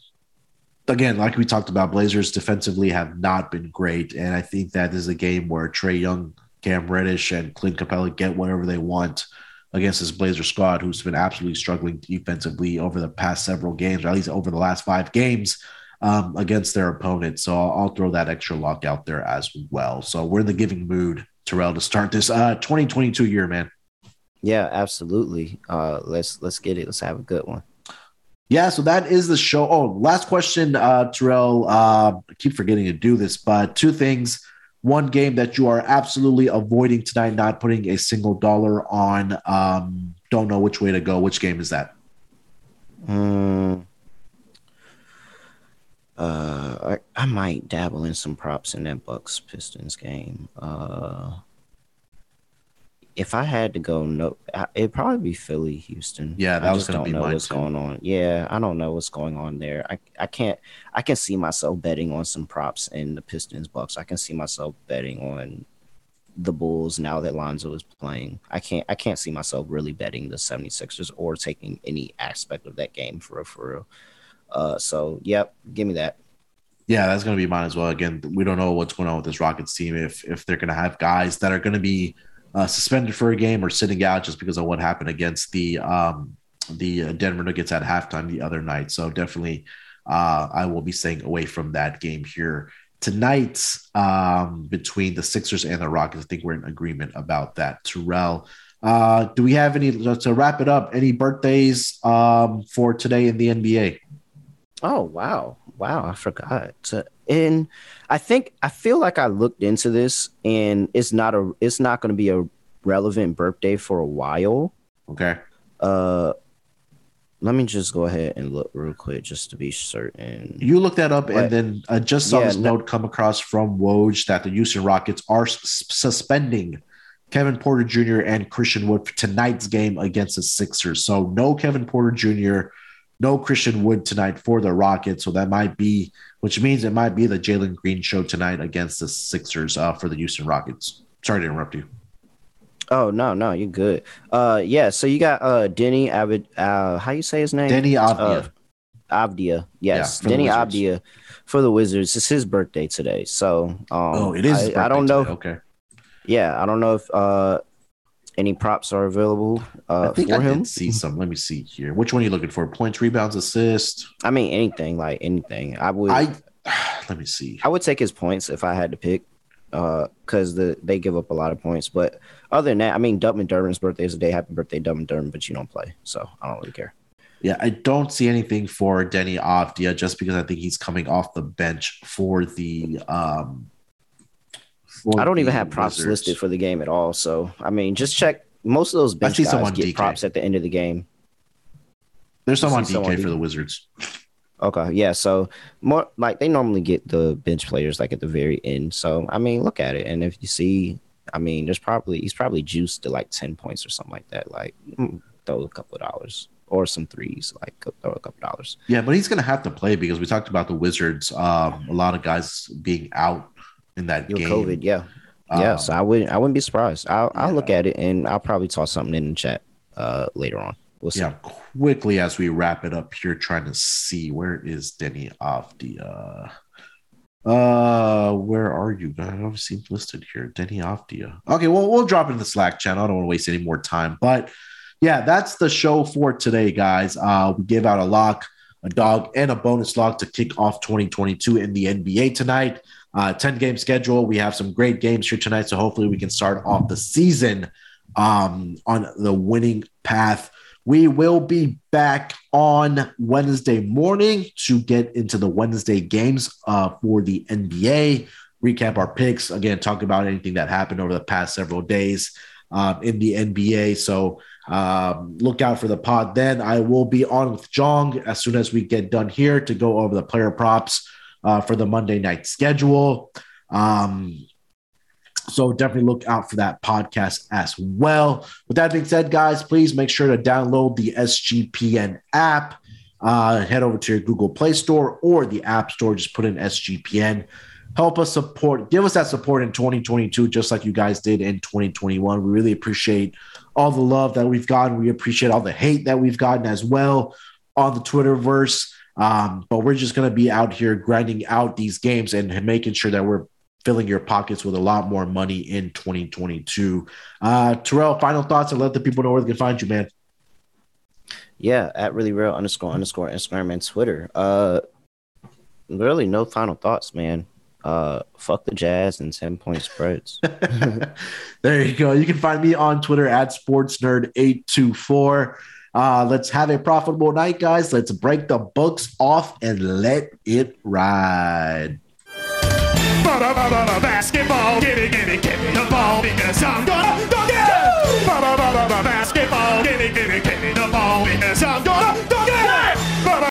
again, like we talked about, Blazers defensively have not been great, and I think that is a game where Trae Young, Cam Reddish, and Clint Capela get whatever they want against this Blazer squad, who's been absolutely struggling defensively over the past several games, or at least over the last five games um, against their opponent. So I'll, I'll, throw that extra lock out there as well. So we're in the giving mood, Terrell, to start this uh, 2022 year, man. Yeah, absolutely. Uh, let's let's get it. Let's have a good one. Yeah, so that is the show. Oh, last question, uh, Terrell. Uh, I keep forgetting to do this, but two things. One game that you are absolutely avoiding tonight, not putting a single dollar on. Um, don't know which way to go. Which game is that? Mm, uh, I, I might dabble in some props in that Bucks Pistons game. Uh, if I had to go, no, it'd probably be Philly, Houston. Yeah, that I was just gonna don't be know what's too. going on. Yeah, I don't know what's going on there. I, I can't. I can see myself betting on some props in the Pistons Bucks. I can see myself betting on the Bulls now that Lonzo is playing. I can't. I can't see myself really betting the 76ers or taking any aspect of that game for real, for real. Uh, so yep, give me that. Yeah, that's going to be mine as well. Again, we don't know what's going on with this Rockets team. If if they're going to have guys that are going to be uh, suspended for a game or sitting out just because of what happened against the um, the uh, Denver Nuggets at halftime the other night. So definitely, uh, I will be staying away from that game here tonight um, between the Sixers and the Rockets. I think we're in agreement about that. Terrell, uh, do we have any to wrap it up? Any birthdays um, for today in the NBA? Oh wow, wow! I forgot. And I think I feel like I looked into this, and it's not a. It's not going to be a relevant birthday for a while. Okay. Uh, let me just go ahead and look real quick just to be certain. You look that up, But- and then I just saw Yeah, this no- note come across from Woj that the Houston Rockets are s- suspending Kevin Porter Jr. and Christian Wood for tonight's game against the Sixers. So no Kevin Porter Jr., no Christian Wood tonight for the Rockets. So that might be, which means it might be the Jalen Green show tonight against the Sixers uh, for the Houston Rockets. Sorry to interrupt you. Oh no, no, you're good. Uh, yeah. So you got uh Deni Avid. Uh, how you say his name? Deni Avdija. Uh, Avdija. Yes, Yeah, Deni. Avdija for the Wizards. It's his birthday today. So um, oh, it is. I, I don't birthday know. today. Okay. Yeah, I don't know if uh any props are available uh I think for I him. did see some. Let me see here. Which one are you looking for? Points, rebounds, assists? I mean anything, like anything. I would I let me see. I would take his points if I had to pick. Uh, because the they give up a lot of points. But other than that, I mean Dutman Durbin's birthday is the day. Happy birthday, Dutman Durbin, but you don't play, so I don't really care. Yeah, I don't see anything for Deni Avdija just because I think he's coming off the bench for the. um I don't even have props Wizards. listed for the game at all. So I mean, just check. Most of those bench see guys get DK. props at the end of the game. There's some on see some on DK for DK. the Wizards. Okay, yeah. So more like they normally get the bench players like at the very end. So I mean, look at it, and if you see, I mean, there's probably he's probably juiced to like ten points or something like that. Like mm, throw a couple of dollars or some threes, like throw a couple of dollars. Yeah, but he's going to have to play because we talked about the Wizards. Um, a lot of guys being out in that Your game. COVID, yeah, yeah. Um, So I wouldn't, I wouldn't be surprised. I'll, I'll look at it and I'll probably toss something in the chat uh later on. We'll see. yeah, quickly as we wrap it up here, trying to see where is Deni Avdija. Uh, where are you? I don't see listed here. Deni Avdija. Okay, well, we'll drop it in the Slack channel. I don't want to waste any more time, but yeah, that's the show for today, guys. Uh, we gave out a lock, a dog, and a bonus lock to kick off 2022 in the NBA tonight. Uh, 10 game schedule. We have some great games here tonight, so hopefully we can start off the season um, on the winning path. We will be back on Wednesday morning to get into the Wednesday games uh, for the NBA, recap our picks, again, talk about anything that happened over the past several days um, in the NBA. So um, look out for the pod then. I will be on with Jong as soon as we get done here to go over the player props uh, for the Monday night schedule. Um, so definitely look out for that podcast as well. With that being said, guys, please make sure to download the SGPN app. Uh, head over to your Google Play Store or the App Store. Just put in SGPN. Help us support, give us that support in 2022, just like you guys did in 2021. We really appreciate all the love that we've gotten. We appreciate all the hate that we've gotten as well on the Twitterverse. Um, but we're just going to be out here grinding out these games and making sure that we're filling your pockets with a lot more money in 2022. Uh, Terrell, final thoughts and let the people know where they can find you, man. Yeah, at really real underscore underscore Instagram and Twitter. Uh, really no final thoughts, man. uh, fuck the Jazz and seven point spreads. there you go. You can find me on Twitter at sportsnerd824. Uh, let's have a profitable night, guys. Let's break the books off and let it ride. Basketball, give me, give me, give me the ball because I'm gonna dunk it. Basketball, give me, give me, give me the ball because I'm gonna go